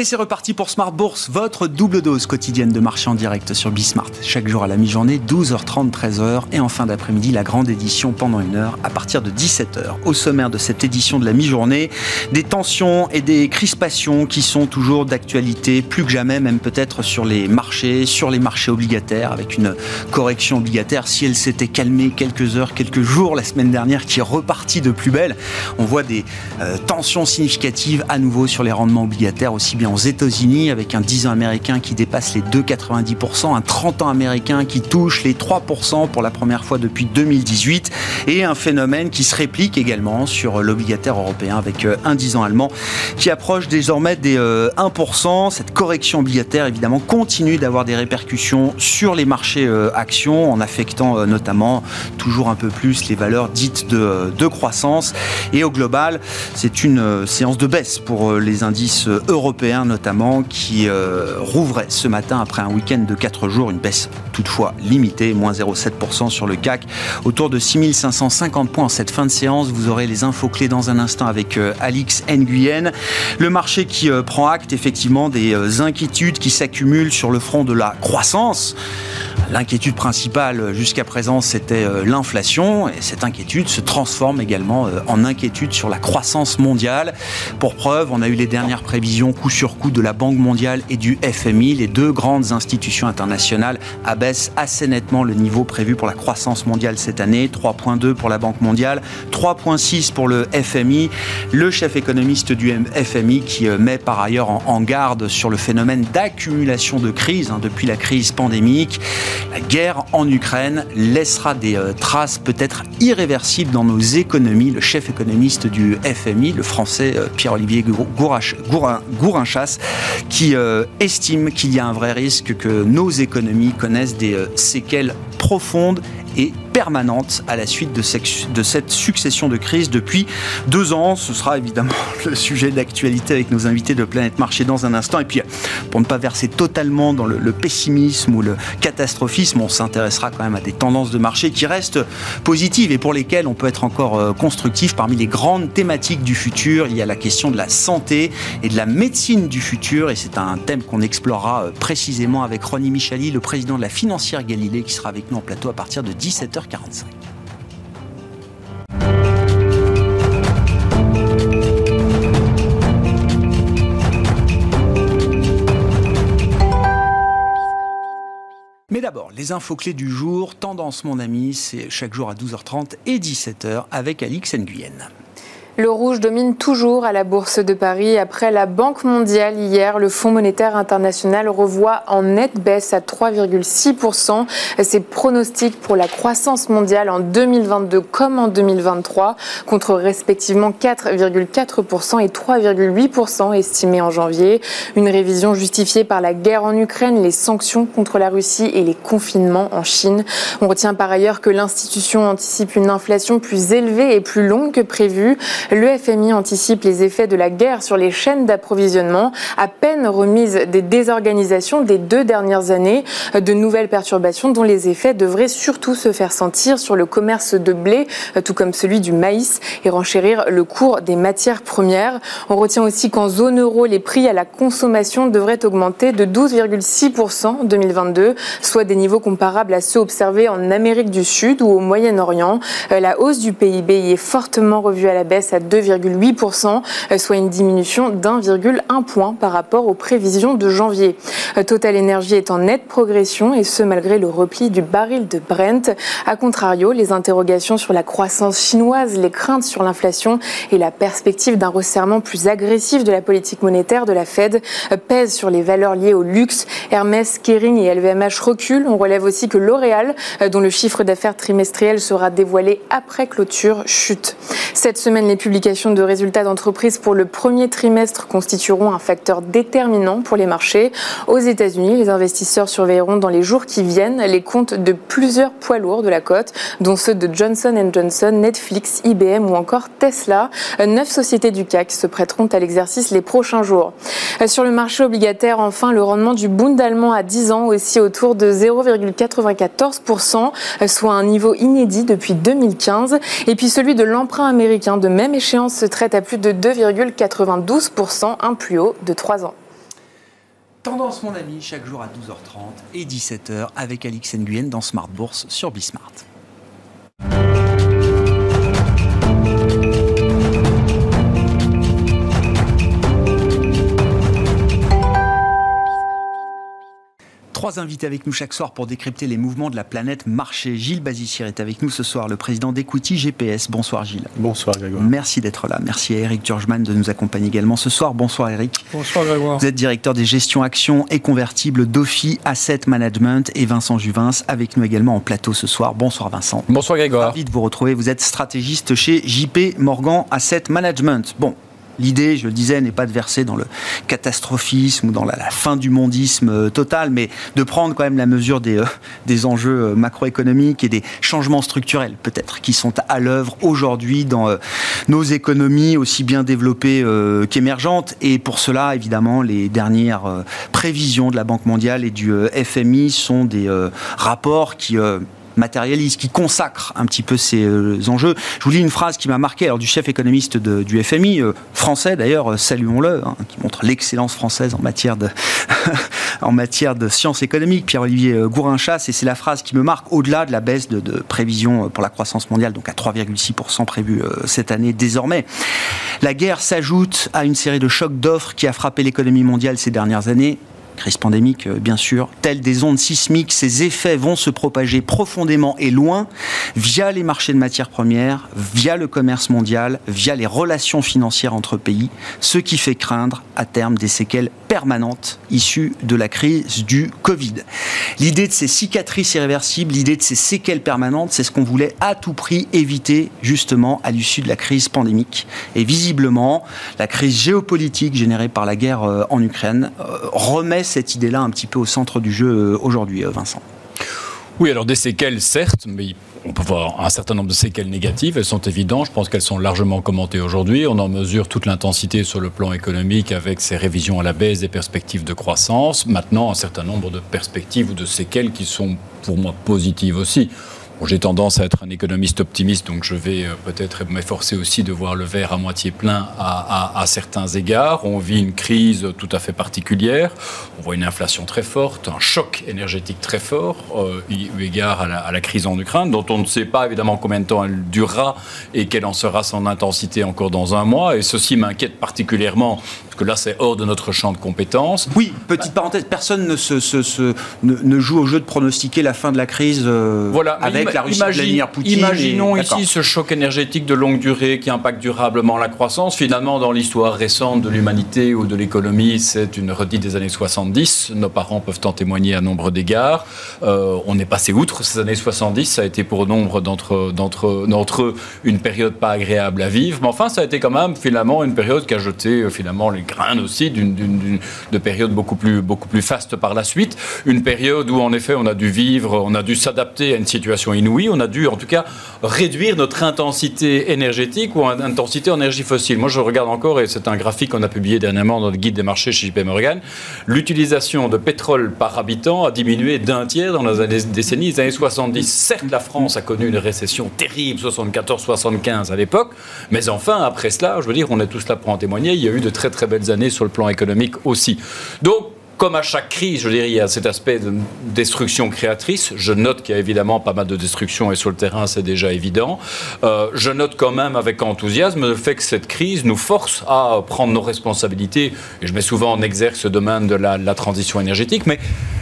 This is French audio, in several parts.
Et c'est reparti pour Smart Bourse, votre double dose quotidienne de marché en direct sur Bismart. Chaque jour à la mi-journée, 12h30, 13h. Et en fin d'après-midi, la grande édition pendant une heure à partir de 17h. Au sommaire de cette édition de la mi-journée, des tensions et des crispations qui sont toujours d'actualité, plus que jamais, même peut-être sur les marchés, sur les marchés obligataires, avec une correction obligataire. Si elle s'était calmée quelques heures, quelques jours la semaine dernière, qui est repartie de plus belle, on voit des euh, tensions significatives à nouveau sur les rendements obligataires, aussi bien aux États-Unis avec un 10 ans américain qui dépasse les 2,90%, un 30 ans américain qui touche les 3% pour la première fois depuis 2018 et un phénomène qui se réplique également sur l'obligataire européen avec euh, un 10 ans allemand qui approche désormais des 1%. Euh, Cette correction obligataire évidemment continue d'avoir des répercussions sur les marchés euh, actions en affectant notamment toujours un peu plus les valeurs dites de, de croissance et au global c'est une séance de baisse pour les indices européens notamment qui euh, rouvrait ce matin après un week-end de 4 jours, une baisse toutefois limitée, moins 0,7% sur le CAC, autour de 6550 points en cette fin de séance. Vous aurez les infos clés dans un instant avec euh, Alix Nguyen. Le marché qui euh, prend acte effectivement des inquiétudes qui s'accumulent sur le front de la croissance. L'inquiétude principale jusqu'à présent, c'était l'inflation et cette inquiétude se transforme également en inquiétude sur la croissance mondiale. Pour preuve, on a eu les dernières prévisions coup sur coup de la Banque mondiale et du FMI. Les deux grandes institutions internationales abaissent assez nettement le niveau prévu pour la croissance mondiale cette année. 3,2 pour la Banque mondiale, 3,6 pour le FMI. Le chef économiste du FMI qui euh, met par ailleurs en garde sur le phénomène d'accumulation de crises hein, depuis la crise pandémique. La guerre en Ukraine laissera des euh, traces peut-être irréversibles dans nos économies. Le chef économiste du FMI, le français euh, Pierre-Olivier Gourin, qui euh, estime qu'il y a un vrai risque que nos économies connaissent des euh, séquelles profondes et permanente à la suite de, cette succession de crises depuis deux ans. Ce sera évidemment le sujet d'actualité avec nos invités de Planète Marché dans un instant. Et puis, pour ne pas verser totalement dans le, pessimisme ou le catastrophisme, on s'intéressera quand même à des tendances de marché qui restent positives et pour lesquelles on peut être encore euh, constructif. Parmi les grandes thématiques du futur, il y a la question de la santé et de la médecine du futur. Et c'est un thème qu'on explorera euh, précisément avec Ronnie Michali, le président de la financière Galilée, qui sera avec nous en plateau à partir de 17h. 45 Mais d'abord, les infos clés du jour, tendance mon ami, c'est chaque jour à 12h30 et 17h avec Alix Nguyen. Le rouge domine toujours à la Bourse de Paris. Après la Banque mondiale hier, le Fonds monétaire international revoit en nette baisse à 3,6% ses pronostics pour la croissance mondiale en 2022 comme en 2023, contre respectivement 4,4% et 3,8% estimés en janvier. Une révision justifiée par la guerre en Ukraine, les sanctions contre la Russie et les confinements en Chine. On retient par ailleurs que l'institution anticipe une inflation plus élevée et plus longue que prévu. Le FMI anticipe les effets de la guerre sur les chaînes d'approvisionnement, à peine remise des désorganisations des deux dernières années, de nouvelles perturbations dont les effets devraient surtout se faire sentir sur le commerce de blé, tout comme celui du maïs, et renchérir le cours des matières premières. On retient aussi qu'en zone euro, les prix à la consommation devraient augmenter de 12,6% en 2022, soit des niveaux comparables à ceux observés en Amérique du Sud ou au Moyen-Orient. La hausse du PIB y est fortement revue à la baisse 2,8%, euh, soit une diminution d'1,1 point par rapport aux prévisions de janvier. Euh, Total Energy est en nette progression et ce malgré le repli du baril de Brent. A contrario, les interrogations sur la croissance chinoise, les craintes sur l'inflation et la perspective d'un resserrement plus agressif de la politique monétaire de la Fed euh, pèsent sur les valeurs liées au luxe. Hermès, Kering et LVMH reculent. On relève aussi que L'Oréal, dont le chiffre d'affaires trimestriel sera dévoilé après clôture, chute. Cette semaine, les publications de résultats d'entreprise pour le premier trimestre constitueront un facteur déterminant pour les marchés. Aux États-Unis, les investisseurs surveilleront dans les jours qui viennent les comptes de plusieurs poids lourds de la cote, dont ceux de Johnson Johnson, Netflix, IBM ou encore Tesla. Neuf sociétés du CAC se prêteront à l'exercice les prochains jours. Sur le marché obligataire, enfin, le rendement du Bund allemand à 10 ans aussi autour de 0,94%, soit un niveau inédit depuis 2015. Et puis celui de l'emprunt américain de même échéance se traite à plus de 2,92%, un plus haut de 3 ans. Tendance, mon ami, chaque jour à 12h30 et 17h avec Alix Nguyen dans Smart Bourse sur Bismart. Trois invités avec nous chaque soir pour décrypter les mouvements de la planète marché. Gilles Bazissier est avec nous ce soir, le président d'Equity GPS. Bonsoir Gilles. Bonsoir Grégoire. Merci d'être là. Merci à Eric Turgeman de nous accompagner également ce soir. Bonsoir Eric. Bonsoir Grégoire. Vous êtes directeur des gestions actions et convertibles d'Ophi Asset Management et Vincent Juvin avec nous également en plateau ce soir. Bonsoir Vincent. Bonsoir Grégoire. Ravi de vous retrouver. Vous êtes stratégiste chez JP Morgan Asset Management. Bon, L'idée, je le disais, n'est pas de verser dans le catastrophisme ou dans la, fin du mondisme euh, total, mais de prendre quand même la mesure des, euh, des enjeux euh, macroéconomiques et des changements structurels, peut-être, qui sont à l'œuvre aujourd'hui dans nos économies aussi bien développées qu'émergentes. Et pour cela, évidemment, les dernières prévisions de la Banque mondiale et du FMI sont des rapports qui qui consacre un petit peu ces euh, enjeux. Je vous lis une phrase qui m'a marqué, alors du chef économiste du FMI, euh, français d'ailleurs, euh, saluons-le, hein, qui montre l'excellence française en matière de, en matière de sciences économiques, Pierre-Olivier Gourinchas, et c'est la phrase qui me marque au-delà de la baisse de, de prévision pour la croissance mondiale, donc à 3,6% prévu cette année désormais. La guerre s'ajoute à une série de chocs d'offres qui a frappé l'économie mondiale ces dernières années crise pandémique euh, bien sûr, telles des ondes sismiques, ces effets vont se propager profondément et loin via les marchés de matières premières, via le commerce mondial, via les relations financières entre pays, ce qui fait craindre à terme des séquelles permanentes issues de la crise du Covid. L'idée de ces cicatrices irréversibles, l'idée de ces séquelles permanentes, c'est ce qu'on voulait à tout prix éviter justement à l'issue de la crise pandémique. Et visiblement, la crise géopolitique générée par la guerre euh, en Ukraine euh, remet cette idée-là un petit peu au centre du jeu euh, aujourd'hui, Vincent. Oui, alors des séquelles, certes, mais on peut voir un certain nombre de séquelles négatives. Elles sont évidentes. Je pense qu'elles sont largement commentées aujourd'hui. On en mesure toute l'intensité sur le plan économique avec ces révisions à la baisse des perspectives de croissance. Maintenant, un certain nombre de perspectives ou de séquelles qui sont pour moi positives aussi. J'ai tendance à être un économiste optimiste, donc je vais euh, peut-être m'efforcer aussi de voir le verre à moitié plein à, certains égards. On vit une crise tout à fait particulière. On voit une inflation très forte, un choc énergétique très fort, euh, eu égard à la, crise en Ukraine, dont on ne sait pas évidemment combien de temps elle durera et quelle en sera son intensité encore dans un mois. Et ceci m'inquiète particulièrement, que là, c'est hors de notre champ de compétences. Oui, petite parenthèse, personne ne, se, ne, joue au jeu de pronostiquer la fin de la crise euh, voilà, avec la Russie Imagine, Poutine. Imaginons ici ce choc énergétique de longue durée qui impacte durablement la croissance. Finalement, dans l'histoire récente de l'humanité ou de l'économie, c'est une redite des années 70. Nos parents peuvent en témoigner à nombre d'égards. Euh, on est passé outre ces années 70. Ça a été pour nombre d'entre, d'entre, eux une période pas agréable à vivre. Mais enfin, ça a été quand même finalement une période qui a jeté euh, finalement les grains aussi d'une, de période beaucoup plus, beaucoup plus faste par la suite. Une période où en effet on a dû vivre, on a dû s'adapter à une situation inouïe on a dû en tout cas réduire notre intensité énergétique ou intensité en énergie fossile. Moi, je regarde encore, et c'est un graphique qu'on a publié dernièrement dans le guide des marchés chez JP Morgan, l'utilisation de pétrole par habitant a diminué d'un tiers dans les décennies des années 70. Certes, la France a connu une récession terrible, 74-75 à l'époque, mais enfin, après cela, je veux dire, on est tous là pour en témoigner, il y a eu de très très belles années sur le plan économique aussi. Donc, comme à chaque crise, je dirais, il y a cet aspect de destruction créatrice. Je note qu'il y a évidemment pas mal de destruction et sur le terrain, c'est déjà évident. Euh, je note quand même avec enthousiasme le fait que cette crise nous force à prendre nos responsabilités. Et je mets souvent en exergue ce domaine de la, la transition énergétique. Mais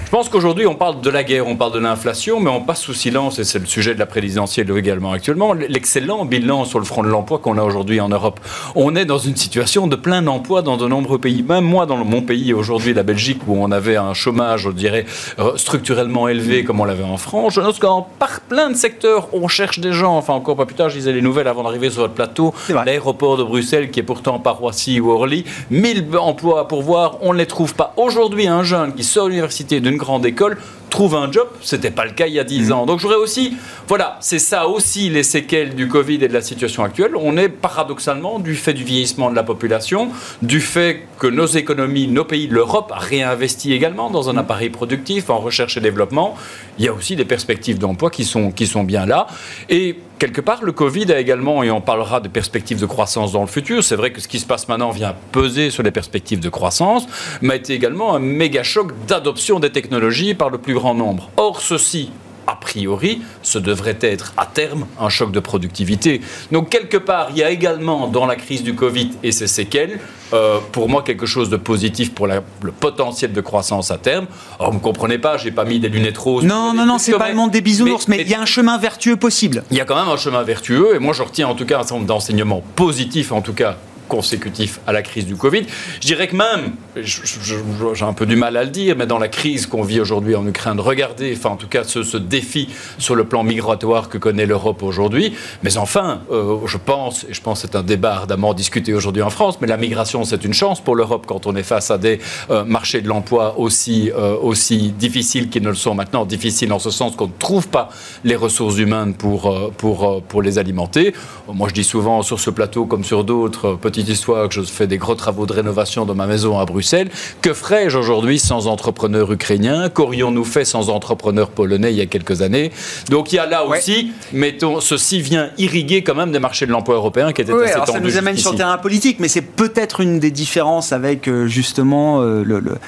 je pense qu'aujourd'hui, on parle de la guerre, on parle de l'inflation, mais on passe sous silence, et c'est le sujet de la présidentielle également actuellement, l'excellent bilan sur le front de l'emploi qu'on a aujourd'hui en Europe. On est dans une situation de plein emploi dans de nombreux pays. Même moi, dans mon pays aujourd'hui, la Belgique, où on avait un chômage, je dirais, euh, structurellement élevé comme on l'avait en France, je note qu'en par plein de secteurs, on cherche des gens. Enfin, encore pas plus tard, je disais les nouvelles avant d'arriver sur votre plateau. L'aéroport de Bruxelles, qui est pourtant par Roissy ou Orly, 1000 emplois à pourvoir, on ne les trouve pas. Aujourd'hui, un jeune qui sort de l'université d'une grande école trouve un job. C'était pas le cas il y a 10 mm. ans. Donc j'aurais aussi, voilà, c'est ça aussi les séquelles du Covid et de la situation actuelle. On est paradoxalement, du fait du vieillissement de la population, du fait que nos économies, nos pays, l'Europe a réinvesti également dans un mm. appareil productif, en recherche et développement, il y a aussi des perspectives d'emploi qui sont, qui sont bien là. Et quelque part, le Covid a également, et on parlera de perspectives de croissance dans le futur, c'est vrai que ce qui se passe maintenant vient peser sur les perspectives de croissance, mais a été également un méga choc d'adoption des technologies par le plus grand nombre. Or, ceci a priori, ce devrait être à terme un choc de productivité. Donc quelque part, il y a également dans la crise du Covid et ses séquelles, euh, pour moi, quelque chose de positif pour le potentiel de croissance à terme. Alors, vous ne comprenez pas, j'ai pas mis des lunettes roses. Non, non, non, c'est pas le monde des bisounours, mais il y a un chemin vertueux possible. Il y a quand même un chemin vertueux, et moi, je retiens en tout cas un certain nombre d'enseignements positifs, en tout cas consécutif à la crise du Covid. Je dirais que même, j'ai un peu du mal à le dire, mais dans la crise qu'on vit aujourd'hui en Ukraine, regardez, enfin en tout cas ce, défi sur le plan migratoire que connaît l'Europe aujourd'hui. Mais enfin, euh, je pense, et je pense que c'est un débat ardemment discuté aujourd'hui en France, mais la migration c'est une chance pour l'Europe quand on est face à des euh, marchés de l'emploi aussi, euh, aussi difficiles qu'ils ne le sont maintenant, difficiles en ce sens qu'on ne trouve pas les ressources humaines pour, pour, pour les alimenter. Moi je dis souvent sur ce plateau comme sur d'autres, petits histoire que je fais des gros travaux de rénovation dans ma maison à Bruxelles. Que ferais-je aujourd'hui sans entrepreneurs ukrainiens Qu'aurions-nous fait sans entrepreneurs polonais il y a quelques années? Donc il y a là aussi, mettons, ceci vient irriguer quand même des marchés de l'emploi européen qui étaient assez alors Ça nous amène sur le terrain politique, mais c'est peut-être une des différences avec euh, justement euh,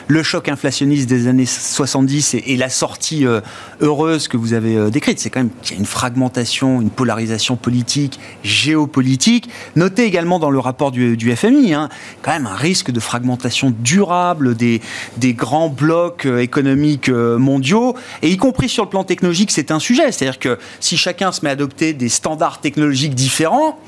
le, choc inflationniste des années 70 et, la sortie euh, heureuse que vous avez décrite. C'est quand même qu'il y a une fragmentation, une polarisation politique, géopolitique. Notez également dans le rapport du du, FMI. Hein. Quand même un risque de fragmentation durable des, des grands blocs euh, économiques euh, mondiaux, et y compris sur le plan technologique, c'est un sujet. C'est-à-dire que si chacun se met à adopter des standards technologiques différents,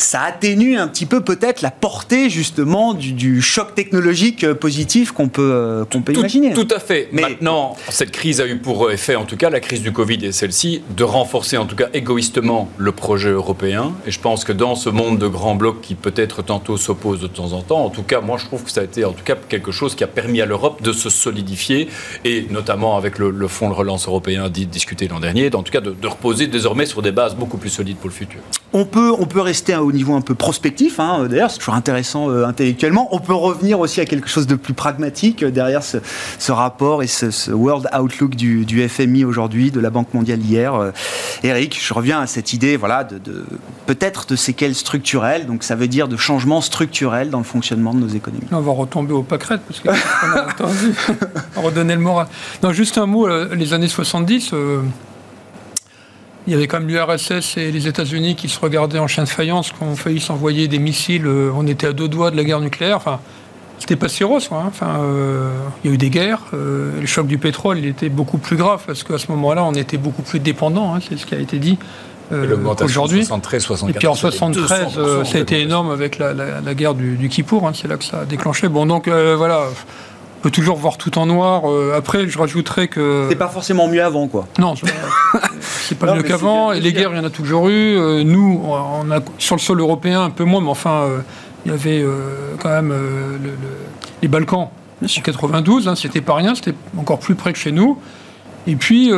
ça atténue un petit peu peut-être la portée justement du, choc technologique euh, positif qu'on peut, euh, qu'on peut imaginer. Tout à fait. Mais Maintenant, cette crise a eu pour effet, en tout cas la crise du Covid et celle-ci, de renforcer en tout cas égoïstement le projet européen. Et je pense que dans ce monde de grands blocs qui peut-être tantôt s'opposent de temps en temps, en tout cas moi je trouve que ça a été en tout cas quelque chose qui a permis à l'Europe de se solidifier et notamment avec le, fonds de relance européen discuté l'an dernier, en tout cas de, de reposer désormais sur des bases beaucoup plus solides pour le futur. On peut, on peut rester au niveau un peu prospectif, hein, d'ailleurs, c'est toujours intéressant euh, intellectuellement. On peut revenir aussi à quelque chose de plus pragmatique euh, derrière ce, rapport et ce, World Outlook du, FMI aujourd'hui, de la Banque mondiale hier. Euh, Eric, je reviens à cette idée, voilà, de, peut-être de séquelles structurelles, donc ça veut dire de changements structurels dans le fonctionnement de nos économies. on va retomber au pâquerette, parce qu'on a entendu, redonner le moral. Non, juste un mot, les années 70 il y avait quand même l'URSS et les États-Unis qui se regardaient en chien de faïence, qui ont failli s'envoyer des missiles. Euh, on était à deux doigts de la guerre nucléaire. Enfin, c'était pas si rose. Hein. Enfin, euh, il y a eu des guerres. Euh, le choc du pétrole, il était beaucoup plus grave parce qu'à ce moment-là, on était beaucoup plus dépendant. Hein, c'est ce qui a été dit. aujourd'hui. Et puis en 73, ça a été énorme avec la, guerre du, du Kippour. Hein, c'est là que ça a déclenché. Bon, donc voilà. On peut toujours voir tout en noir. après, je rajouterais que. C'est pas forcément mieux avant, quoi. Non, c'est pas mieux qu'avant. Et les guerres, il y en a toujours eu. Euh, nous, on a, sur le sol européen, un peu moins, mais enfin, euh, il y avait euh, quand même les Balkans. En 92, hein, c'était pas rien, c'était encore plus près que chez nous. Et puis,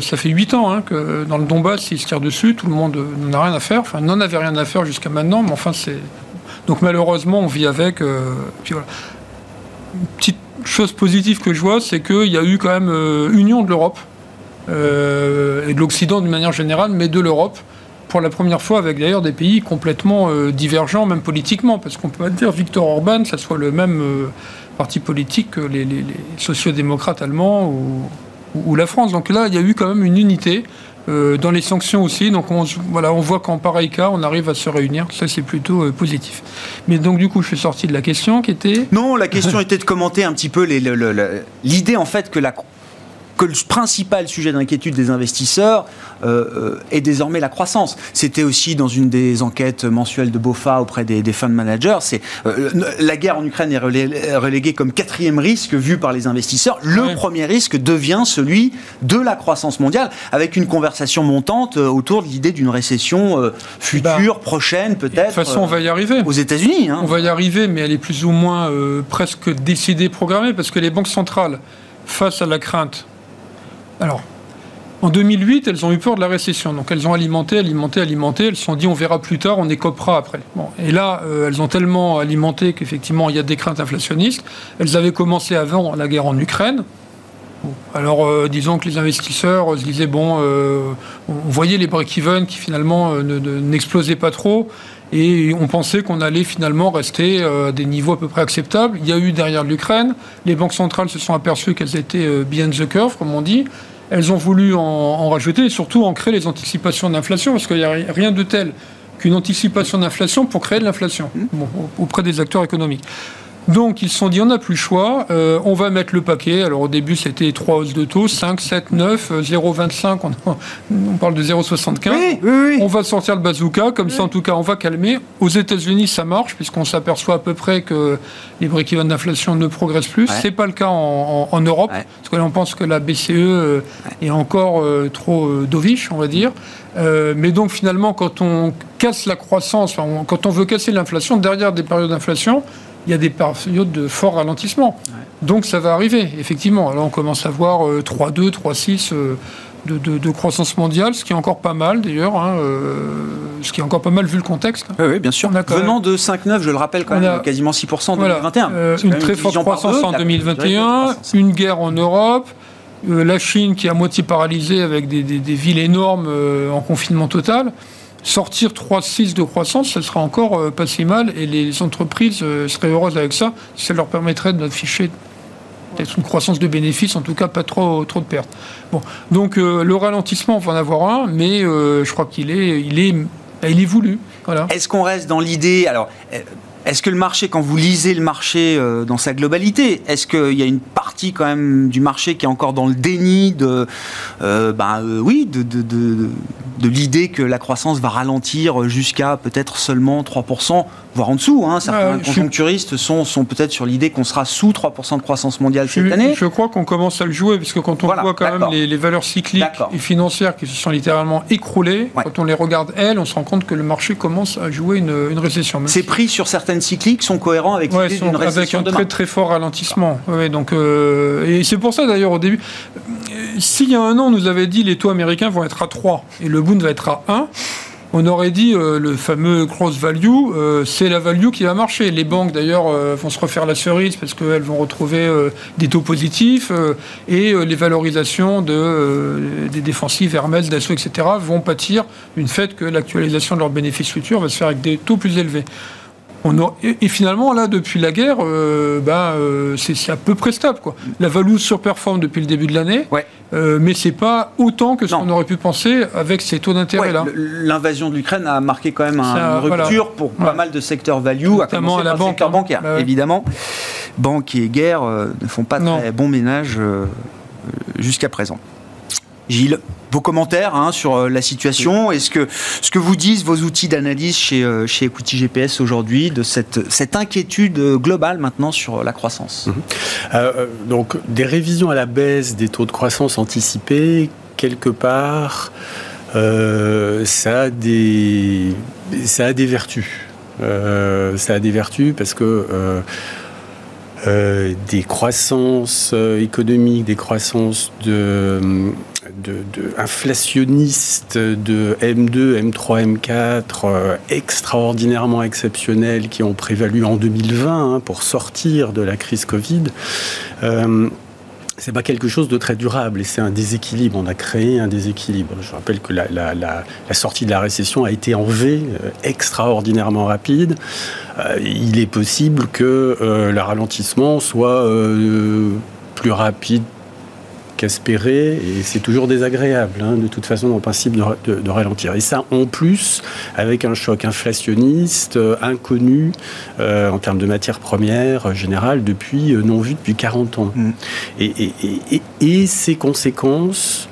ça fait 8 ans hein, que dans le Donbass, ils se tirent dessus, tout le monde n'en a rien à faire. Enfin, n'en avait rien à faire jusqu'à maintenant, mais enfin, c'est. Donc, malheureusement, on vit avec. puis voilà. Une petite chose positive que je vois, c'est qu'il y a eu quand même union de l'Europe euh, et de l'Occident d'une manière générale, mais de l'Europe pour la première fois avec d'ailleurs des pays complètement euh, divergents, même politiquement, parce qu'on peut pas dire Victor Orban, ça soit le même euh, parti politique que les, sociodémocrates allemands ou, la France. Donc là, il y a eu quand même une unité. Dans les sanctions aussi, donc on, voilà, on voit qu'en pareil cas, on arrive à se réunir. Ça, c'est plutôt positif. Mais donc, du coup, je suis sorti de la question qui était. Non, la question était de commenter un petit peu l'idée en fait que la que le principal sujet d'inquiétude des investisseurs euh, euh, est désormais la croissance. C'était aussi dans une des enquêtes mensuelles de BOFA auprès des, des fund managers. C'est euh, la guerre en Ukraine est reléguée comme quatrième risque vu par les investisseurs. Le premier risque devient celui de la croissance mondiale, avec une conversation montante autour de l'idée d'une récession future, bah, prochaine peut-être. De toute façon, on va y arriver. Aux États-Unis. Hein. On va y arriver, mais elle est plus ou moins presque décidée, programmée, parce que les banques centrales, face à la crainte alors, en 2008, elles ont eu peur de la récession. Donc elles ont alimenté, alimenté, alimenté. Elles se sont dit on verra plus tard, on écopera après. Et là, euh, elles ont tellement alimenté qu'effectivement il y a des craintes inflationnistes. Elles avaient commencé avant la guerre en Ukraine. Alors, disons que les investisseurs se disaient, bon, on voyait les break-even qui finalement n'explosaient pas trop. Et on pensait qu'on allait finalement rester à des niveaux à peu près acceptables. Il y a eu derrière l'Ukraine, les banques centrales se sont aperçues qu'elles étaient behind the curve, comme on dit. Elles ont voulu en, rajouter et surtout en créer les anticipations d'inflation, parce qu'il n'y a rien de tel qu'une anticipation d'inflation pour créer de l'inflation mmh. auprès des acteurs économiques. Donc ils se sont dit on n'a plus le choix, euh, on va mettre le paquet. Alors au début c'était trois hausses de taux, 5, 7, 9, 0,25, on, on, parle de 0,75. Oui, oui, On va sortir le bazooka, comme ça en tout cas on va calmer. Aux États-Unis ça marche puisqu'on s'aperçoit à peu près que les break-even d'inflation ne progressent plus. Ce C'est pas le cas en, Europe, parce que là on pense que la BCE euh, est encore euh, trop dovish, on va dire. mais donc finalement quand on casse la croissance, quand on veut casser l'inflation, derrière des périodes d'inflation, il y a des périodes de fort ralentissement. Donc ça va arriver, effectivement. Alors on commence à voir 3,2, 3,6 euh, de, de, croissance mondiale, ce qui est encore pas mal d'ailleurs, hein, euh, ce qui est encore pas mal vu le contexte. Oui, bien sûr. Venant de 5,9, je le rappelle quand même, quasiment 6% en 2021. Euh, une très forte croissance en 2021, une guerre en Europe, la Chine qui est à moitié paralysée avec des, des villes énormes en confinement total sortir 3,6 de croissance, ce sera encore euh, pas si mal et les entreprises euh, seraient heureuses avec ça. Ça leur permettrait d'afficher peut-être une croissance de bénéfices, en tout cas pas trop, trop de pertes. Bon, donc euh, le ralentissement, on va en avoir un, mais je crois qu'il est, il est, il est voulu. Est-ce qu'on reste dans l'idée alors est-ce que le marché, quand vous lisez le marché dans sa globalité, est-ce qu'il y a une partie quand même du marché qui est encore dans le déni de, bah, euh, oui, de, de, de l'idée que la croissance va ralentir jusqu'à peut-être seulement 3%, voire en dessous hein. Certains conjoncturistes sont, sont peut-être sur l'idée qu'on sera sous 3% de croissance mondiale cette année. Je crois qu'on commence à le jouer, parce que quand on voit quand même les, valeurs cycliques et financières qui se sont littéralement écroulées, quand on les regarde elles, on se rend compte que le marché commence à jouer une, une récession. C'est pris sur certaines cycliques sont cohérents avec ouais, sont avec un très très fort ralentissement. donc, euh, et c'est pour ça d'ailleurs au début, s'il y a un an on nous avait dit les taux américains vont être à 3 et le Va être à 1, on aurait dit euh, le fameux cross value, euh, c'est la value qui va marcher. Les banques d'ailleurs vont se refaire la cerise parce qu'elles vont retrouver des taux positifs et les valorisations de, des défensives Hermès, Dassault, etc. vont pâtir d'une fait que l'actualisation de leurs bénéfices futurs va se faire avec des taux plus élevés et, finalement, là, depuis la guerre, euh, bah, euh, c'est à peu près stable. Quoi. La value surperforme depuis le début de l'année, ouais. euh, mais c'est pas autant que ce qu'on aurait pu penser avec ces taux d'intérêt-là. L'invasion de l'Ukraine a marqué quand même une rupture pour pas mal de secteurs value, Notamment à, la banque, secteur hein. bancaire, bah évidemment. Banque et guerre euh, ne font pas très bon ménage jusqu'à présent. Gilles vos commentaires hein, sur euh, la situation et ce que, vous disent vos outils d'analyse chez, euh, chez Equity GPS aujourd'hui de cette, inquiétude globale maintenant sur la croissance? Mhm. Euh, donc des révisions à la baisse des taux de croissance anticipés, quelque part, ça a des vertus. ça a des vertus parce que des croissances économiques, des croissances de de, de M2, M3, M4 extraordinairement exceptionnels qui ont prévalu en 2020 hein, pour sortir de la crise Covid. Euh, c'est pas quelque chose de très durable et c'est un déséquilibre. On a créé un déséquilibre. Je rappelle que la, sortie de la récession a été en V euh, extraordinairement rapide. Euh, il est possible que le ralentissement soit plus rapide, et c'est toujours désagréable, hein, de toute façon, le principe de, ralentir. Et ça, en plus, avec un choc inflationniste euh, inconnu euh, en termes de matières premières euh, générales depuis non vu depuis 40 ans. Mm. Et, et, ses conséquences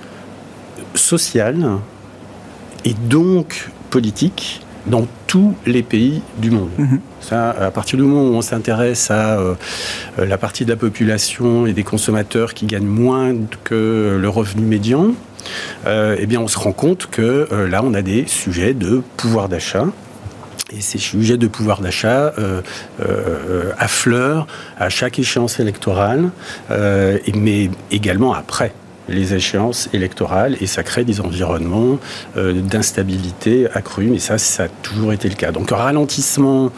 sociales et donc politiques dans tous les pays du monde. Mhm. Ça, à partir du moment où on s'intéresse à euh, la partie de la population et des consommateurs qui gagnent moins que le revenu médian, euh, eh bien, on se rend compte que euh, là, on a des sujets de pouvoir d'achat. Et ces sujets de pouvoir d'achat affleurent à chaque échéance électorale, mais également après les échéances électorales et ça crée des environnements euh, d'instabilité accrue. Mais ça, ça a toujours été le cas. Donc un ralentissement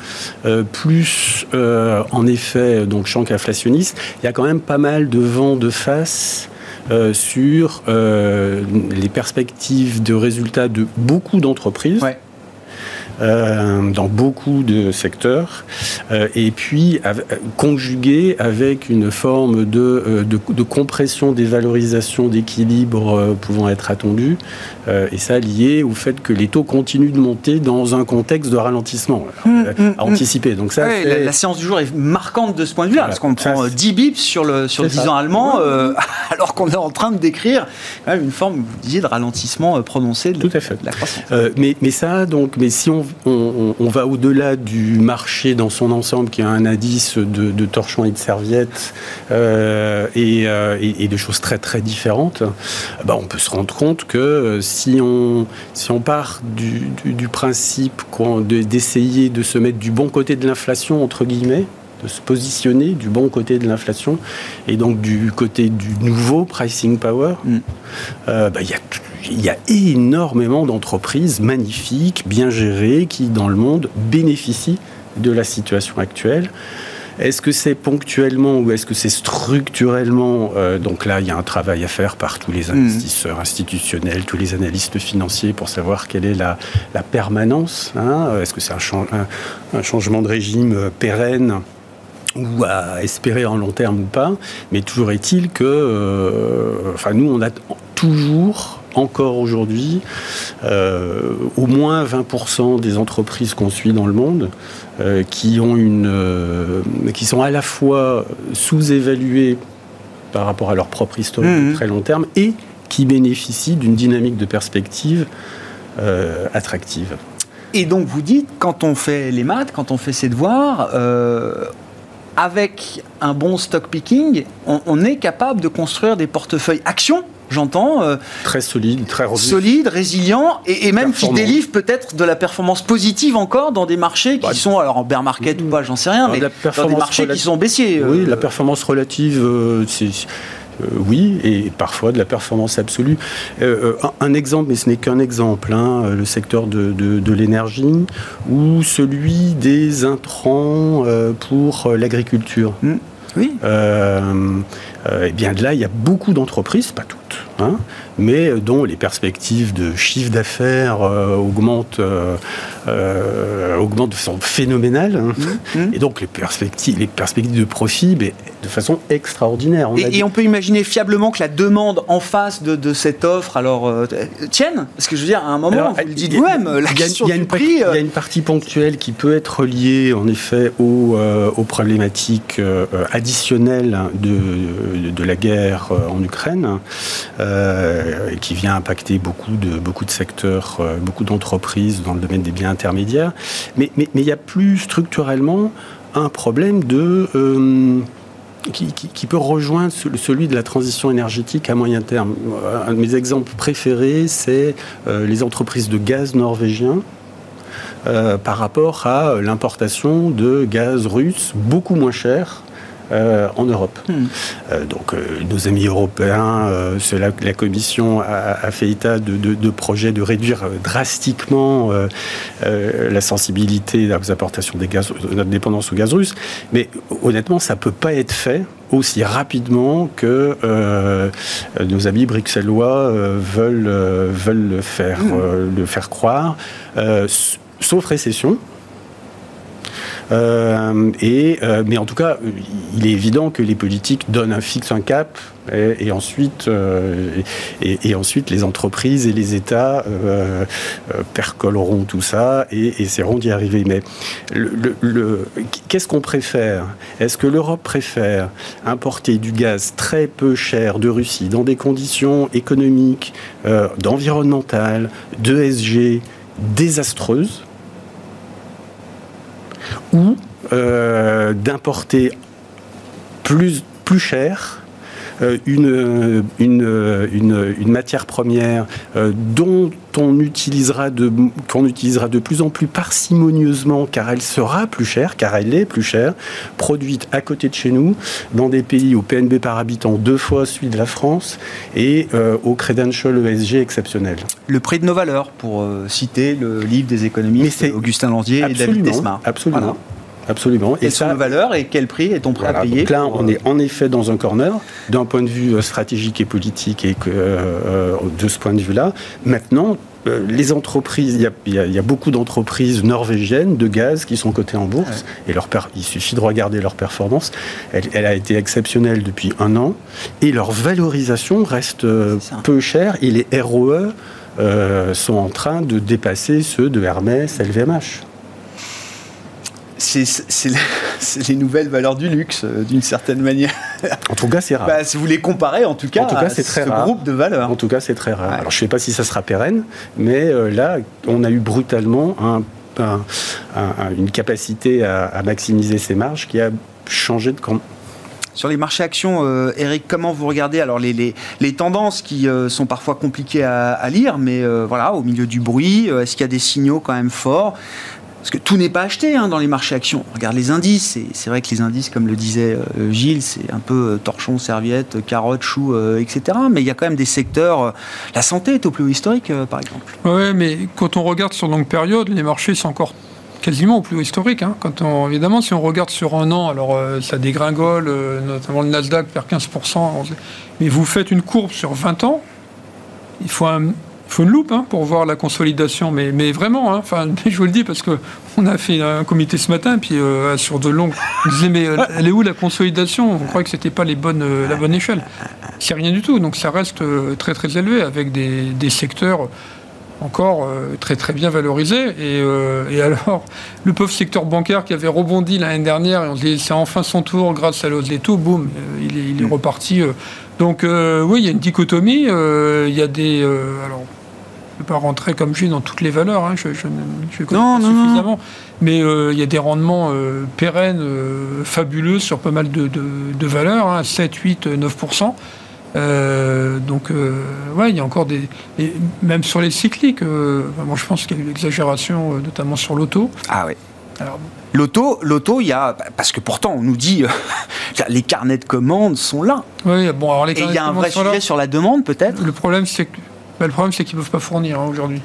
euh, plus, euh, en effet, donc choc inflationniste, il y a quand même pas mal de vent de face sur les perspectives de résultats de beaucoup d'entreprises. Dans beaucoup de secteurs, euh, et puis conjugué avec une forme de, de, compression des valorisations d'équilibre pouvant être attendues, et ça lié au fait que les taux continuent de monter dans un contexte de ralentissement mmh, mmh, à mmh. anticiper. Donc ça, la, séance du jour est marquante de ce point de vue-là, parce qu'on prend 10 bips sur le, sur 10 ans allemand, alors qu'on est en train de décrire une forme, vous disiez, de ralentissement prononcé de, Tout à fait. la croissance. mais, mais ça, donc, mais si on on, va au-delà du marché dans son ensemble, qui a un indice de, torchons et de serviettes euh, euh, et, de choses très très différentes, bah, on peut se rendre compte que euh, si on, si on part du, principe d'essayer de se mettre du bon côté de l'inflation, entre guillemets, de se positionner du bon côté de l'inflation et donc du côté du nouveau pricing power, mm. bah, il y a il y a énormément d'entreprises magnifiques, bien gérées, qui dans le monde bénéficient de la situation actuelle. Est-ce que c'est ponctuellement ou est-ce que c'est structurellement euh, Donc là, il y a un travail à faire par tous les mmh. investisseurs institutionnels, tous les analystes financiers pour savoir quelle est la, permanence. Hein. Est-ce que c'est un, changement de régime euh, pérenne ou à espérer en long terme ou pas? Mais toujours est-il que, euh, enfin, nous, on a toujours encore aujourd'hui, euh, au moins 20% des entreprises qu'on suit dans le monde euh, qui, ont une, euh, qui sont à la fois sous-évaluées par rapport à leur propre historique de mmh. très long terme et qui bénéficient d'une dynamique de perspective attractive. Et donc vous dites, quand on fait les maths, quand on fait ses devoirs, avec un bon stock picking, on, on, est capable de construire des portefeuilles actions j'entends. Euh, très solide, très robuste. Solide, résilient, et, même qui délivre peut-être de la performance positive encore dans des marchés qui bah, sont, alors en bear market ou pas, j'en sais rien, mais dans des marchés qui sont baissiers. Oui, euh. la performance relative, euh, c'est. oui, et parfois de la performance absolue. un, exemple, mais ce n'est qu'un exemple, hein, le secteur de, de, l'énergie ou celui des intrants pour l'agriculture. Mmh. Oui. et eh bien là, il y a beaucoup d'entreprises, pas toutes, Hein, mais dont les perspectives de chiffre d'affaires euh, augmentent, euh, euh, augmentent de façon phénoménale. Hein. Mmh, mmh. Et donc les perspectives, les perspectives de profit, mais de façon extraordinaire. et, on peut imaginer fiablement que la demande en face de, cette offre alors tienne Parce que je veux dire, à un moment, vous le dites vous-même, la question du prix... Il y a une partie ponctuelle qui peut être liée, en effet, aux, aux problématiques additionnelles de, de, la guerre en Ukraine. Euh, qui vient impacter beaucoup de, beaucoup de secteurs, euh, beaucoup d'entreprises dans le domaine des biens intermédiaires. Mais, mais, mais il y a plus structurellement un problème de... Euh, qui, peut rejoindre celui de la transition énergétique à moyen terme. Un de mes exemples préférés, c'est les entreprises de gaz norvégiens. par rapport à l'importation de gaz russe beaucoup moins cher euh, en Europe. Hmm. Euh, donc euh, nos amis européens, la, la, Commission a, fait état de, projets de réduire drastiquement la sensibilité aux importations des gaz, notre dépendance au gaz russe. Mais honnêtement, ça peut pas être fait aussi rapidement que nos amis bruxellois veulent, veulent le, faire, hmm. le faire croire, sauf récession. Euh, et, euh, mais en tout cas, il est évident que les politiques donnent un fixe, un cap, et, ensuite, euh, et, ensuite les entreprises et les États percoleront tout ça et essaieront d'y arriver. Mais qu'est-ce qu'on préfère? Est-ce que l'Europe préfère importer du gaz très peu cher de Russie dans des conditions économiques, d'environnementales, d'ESG désastreuses? Ou euh, d'importer plus, plus cher euh, une, une, une, matière première euh, dont on utilisera de, qu'on utilisera de plus en plus parcimonieusement car elle sera plus chère, car elle est plus chère, produite à côté de chez nous, dans des pays au PNB par habitant deux fois celui de la France et au credential ESG exceptionnel. Le prix de nos valeurs, pour citer le livre des économistes Augustin Landier et David Desmar. Absolument. Absolument. Quelles et sont nos valeurs et quel prix est-on prêt à payer Donc là, on est en effet dans un corner d'un point de vue stratégique et politique et que, de ce point de vue-là. Maintenant, les entreprises, il y, a, beaucoup d'entreprises norvégiennes de gaz qui sont cotées en bourse et leur il suffit de regarder leur performance. Elle, a été exceptionnelle depuis un an et leur valorisation reste peu chère et les ROE euh, sont en train de dépasser ceux de Hermès, LVMH. C'est les nouvelles valeurs du luxe, euh, d'une certaine manière. En tout cas, c'est rare. Bah, si vous les comparez, en tout cas, en tout cas c'est très ce groupe de valeurs. En tout cas, c'est très rare. Alors, je ne sais pas si ça sera pérenne, mais euh, là, on a eu brutalement une capacité à, à maximiser ses marges qui a changé de camp. Sur les marchés actions, euh, Eric, comment vous regardez alors les, les, les tendances qui euh, sont parfois compliquées à, à lire, mais euh, voilà, au milieu du bruit, est-ce qu'il y a des signaux quand même forts? Parce que tout n'est pas acheté hein, dans les marchés actions. On regarde les indices, c'est vrai que les indices, comme le disait Gilles, c'est un peu torchon, serviette, carotte, chou, etc. Mais il y a quand même des secteurs. la santé est au plus haut historique, par exemple. Oui, mais quand on regarde sur longue période, les marchés sont encore quasiment au plus haut historique. Hein. Quand on, évidemment, si on regarde sur un an, alors euh, ça dégringole, euh, notamment le Nasdaq perd 15%, mais vous faites une courbe sur 20 ans, il faut, un, faut une loupe hein, pour voir la consolidation, mais, mais vraiment, hein, enfin, je vous le dis parce qu'on a fait un comité ce matin, puis euh, sur de longues, on disait, mais elle est où la consolidation? On croyait que c'était pas les bonnes, la bonne échelle. C'est rien du tout, donc ça reste très très élevé avec des, des secteurs encore euh, très très bien valorisé. Euh, et, alors, le pauvre secteur bancaire qui avait rebondi l'année dernière, et on se dit c'est enfin son tour grâce à l'ose des taux, boum, euh, il est, il est mm. reparti. Donc oui, il y a une dichotomie, il y a des... alors, ne vais pas rentrer comme je suis dans toutes les valeurs, hein, je, je, connais pas suffisamment, mais il y a des rendements pérennes, fabuleux sur pas mal de, de, valeurs, hein, 7, 8, 9%. Euh, donc, euh, ouais, il y a encore des. même sur les cycliques, euh, moi je pense qu'il y a eu l'exagération, notamment sur l'auto. Ah oui. L'auto, l'auto, il y a parce que pourtant on nous dit les carnets de commandes sont là. Oui, bon alors les Et il y a un vrai sujet sur la demande peut-être? Le problème c'est que bah, le problème c'est qu'ils peuvent pas fournir hein, aujourd'hui.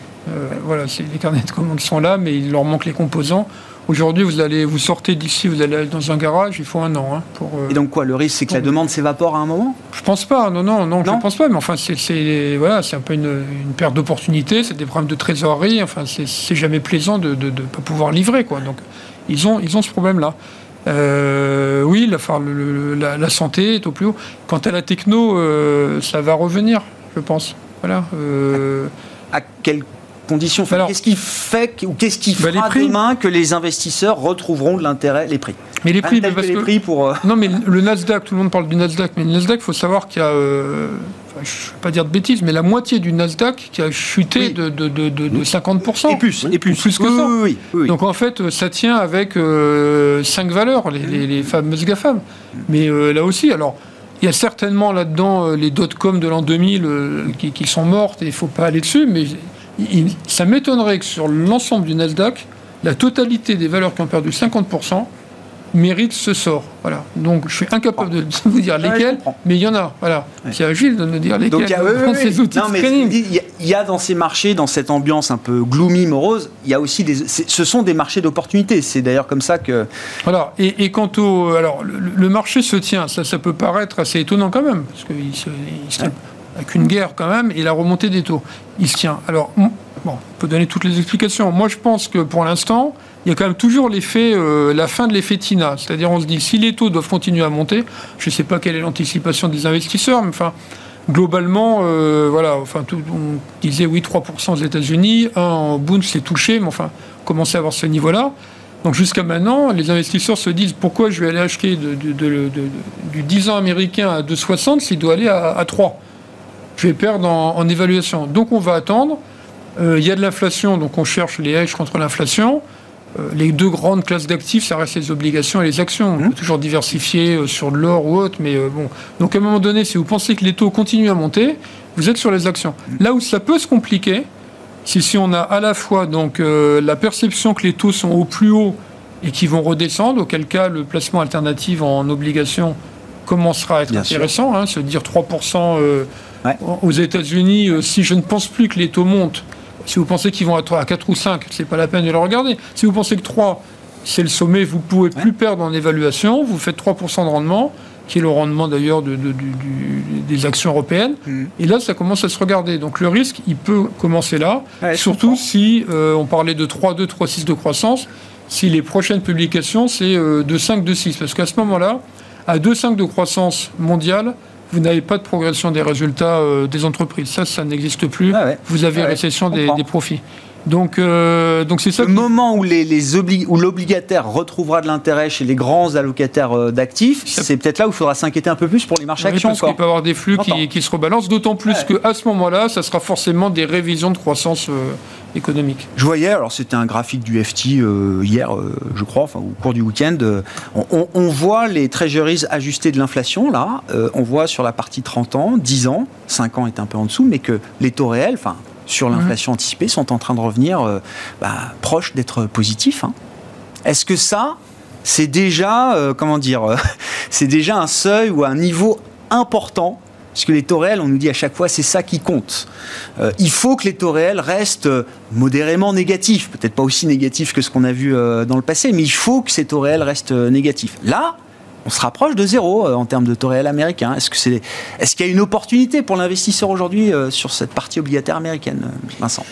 voilà, les carnets de commandes sont là, mais il leur manque les composants. Aujourd'hui, vous allez, vous sortez d'ici, vous allez dans un garage, il faut un an. Hein, pour, euh, Et donc quoi, le risque, c'est que la demande s'évapore à un moment? Je pense pas, non, non, non, je ne pense pas, mais enfin, c'est voilà, un peu une, perte d'opportunité, c'est des problèmes de trésorerie, enfin, c'est jamais plaisant de ne pas pouvoir livrer, quoi. Donc, ils ont, ils ont ce problème-là. Euh, oui, la, la, santé est au plus haut. Quant à la techno, euh, ça va revenir, je pense. Voilà. à quel conditions. Qu'est-ce qui fait ou qu'est-ce qui bah, fera demain que les investisseurs retrouveront de l'intérêt les prix? Mais les prix, parce que, prix pour. Euh, non, mais le Nasdaq, tout le monde parle du Nasdaq, mais le Nasdaq, il faut savoir qu'il y a. Euh, je ne vais pas dire de bêtises, mais la moitié du Nasdaq qui a chuté de, de, de, de, 50%. Et plus, et plus. plus que ça. Donc en fait, ça tient avec euh, cinq valeurs, les, les, fameuses GAFAM. Mais là aussi, alors, il y a certainement là-dedans les dot-com de l'an 2000 qui, qui, sont mortes et il ne faut pas aller dessus, mais ça m'étonnerait que sur l'ensemble du Nasdaq, la totalité des valeurs qui ont perdu 50% mérite ce sort. Voilà. Donc je suis incapable de vous dire lesquelles, mais il y en a. Voilà. C'est à Gilles de nous dire lesquelles. Donc, il y, a dans ces marchés, dans cette ambiance un peu gloomy, morose, il y a aussi des. Ce sont des marchés d'opportunités. C'est d'ailleurs comme ça que. Voilà. Et, quant au. Alors, le, marché se tient. Ça, ça peut paraître assez étonnant quand même, parce qu'il se, il avec une guerre quand même, et la remontée des taux. Il se tient. Alors, bon, on peut donner toutes les explications. Moi, je pense que pour l'instant, il y a quand même toujours l'effet, euh, la fin de l'effet TINA. C'est-à-dire, on se dit, si les taux doivent continuer à monter, je ne sais pas quelle est l'anticipation des investisseurs, mais enfin, globalement, euh, voilà, enfin, on disait oui, 3% aux États-Unis, un en Bund, c'est touché, mais enfin, commencer à avoir ce niveau-là. Donc jusqu'à maintenant, les investisseurs se disent pourquoi je vais aller acheter du 10 ans américain à 2,60 s'il doit aller à, à 3 je vais perdre en, évaluation. Donc on va attendre. Euh, il y a de l'inflation, donc on cherche les hedges contre l'inflation. Euh, les deux grandes classes d'actifs, ça reste les obligations et les actions. On peut mmh. toujours diversifier euh, sur de l'or ou autre, mais bon. Donc à un moment donné, si vous pensez que les taux continuent à monter, vous êtes sur les actions. Mmh. Là où ça peut se compliquer, c'est si on a à la fois donc la perception que les taux sont au plus haut et qui vont redescendre, auquel cas le placement alternatif en obligations commencera à être intéressant, hein, se dire 3% aux États-Unis, euh, si je ne pense plus que les taux montent, si vous pensez qu'ils vont à 4 ou 5, c'est pas la peine de le regarder. Si vous pensez que 3, c'est le sommet, vous ne pouvez plus perdre en évaluation, vous faites 3% de rendement, qui est le rendement d'ailleurs de, des actions européennes. Mm. Et là, ça commence à se regarder. Donc le risque, il peut commencer là, surtout si euh, on parlait de 3,2, 3,6 de croissance, si les prochaines publications, c'est euh, de 5, de 6. Parce qu'à ce moment-là, à 2,5 de croissance mondiale, vous n'avez pas de progression des résultats euh, des entreprises. Ça, ça n'existe plus. Ah vous avez ah récession des, des, profits. Donc, euh, donc c'est ça. Le moment où les, les où l'obligataire retrouvera de l'intérêt chez les grands allocataires euh, d'actifs, c'est peut-être là où il faudra s'inquiéter un peu plus pour les marchés actions. Parce qu'il peut y avoir des flux qui, qui, se rebalancent, d'autant plus qu'à ce moment-là, ça sera forcément des révisions de croissance. Euh, économique. Je voyais, alors c'était un graphique du FT hier, je crois, enfin au cours du week-end. On, on, voit les treasuries ajustées de l'inflation là. on voit sur la partie 30 ans, 10 ans, 5 ans est un peu en dessous, mais que les taux réels, enfin sur l'inflation anticipée sont en train de revenir euh, bah, proches d'être positifs. Hein. Est-ce que ça, c'est déjà, euh, comment dire, euh, c'est déjà un seuil ou un niveau important parce que les taux réels, on nous dit à chaque fois, c'est ça qui compte. il faut que les taux réels restent modérément négatifs. Peut-être pas aussi négatifs que ce qu'on a vu dans le passé, mais il faut que ces taux réels restent négatifs. Là, on se rapproche de zéro euh, en termes de taux réel américain. Est-ce est-ce qu'il y a une opportunité pour l'investisseur aujourd'hui euh, sur cette partie obligataire américaine, euh, Vincent?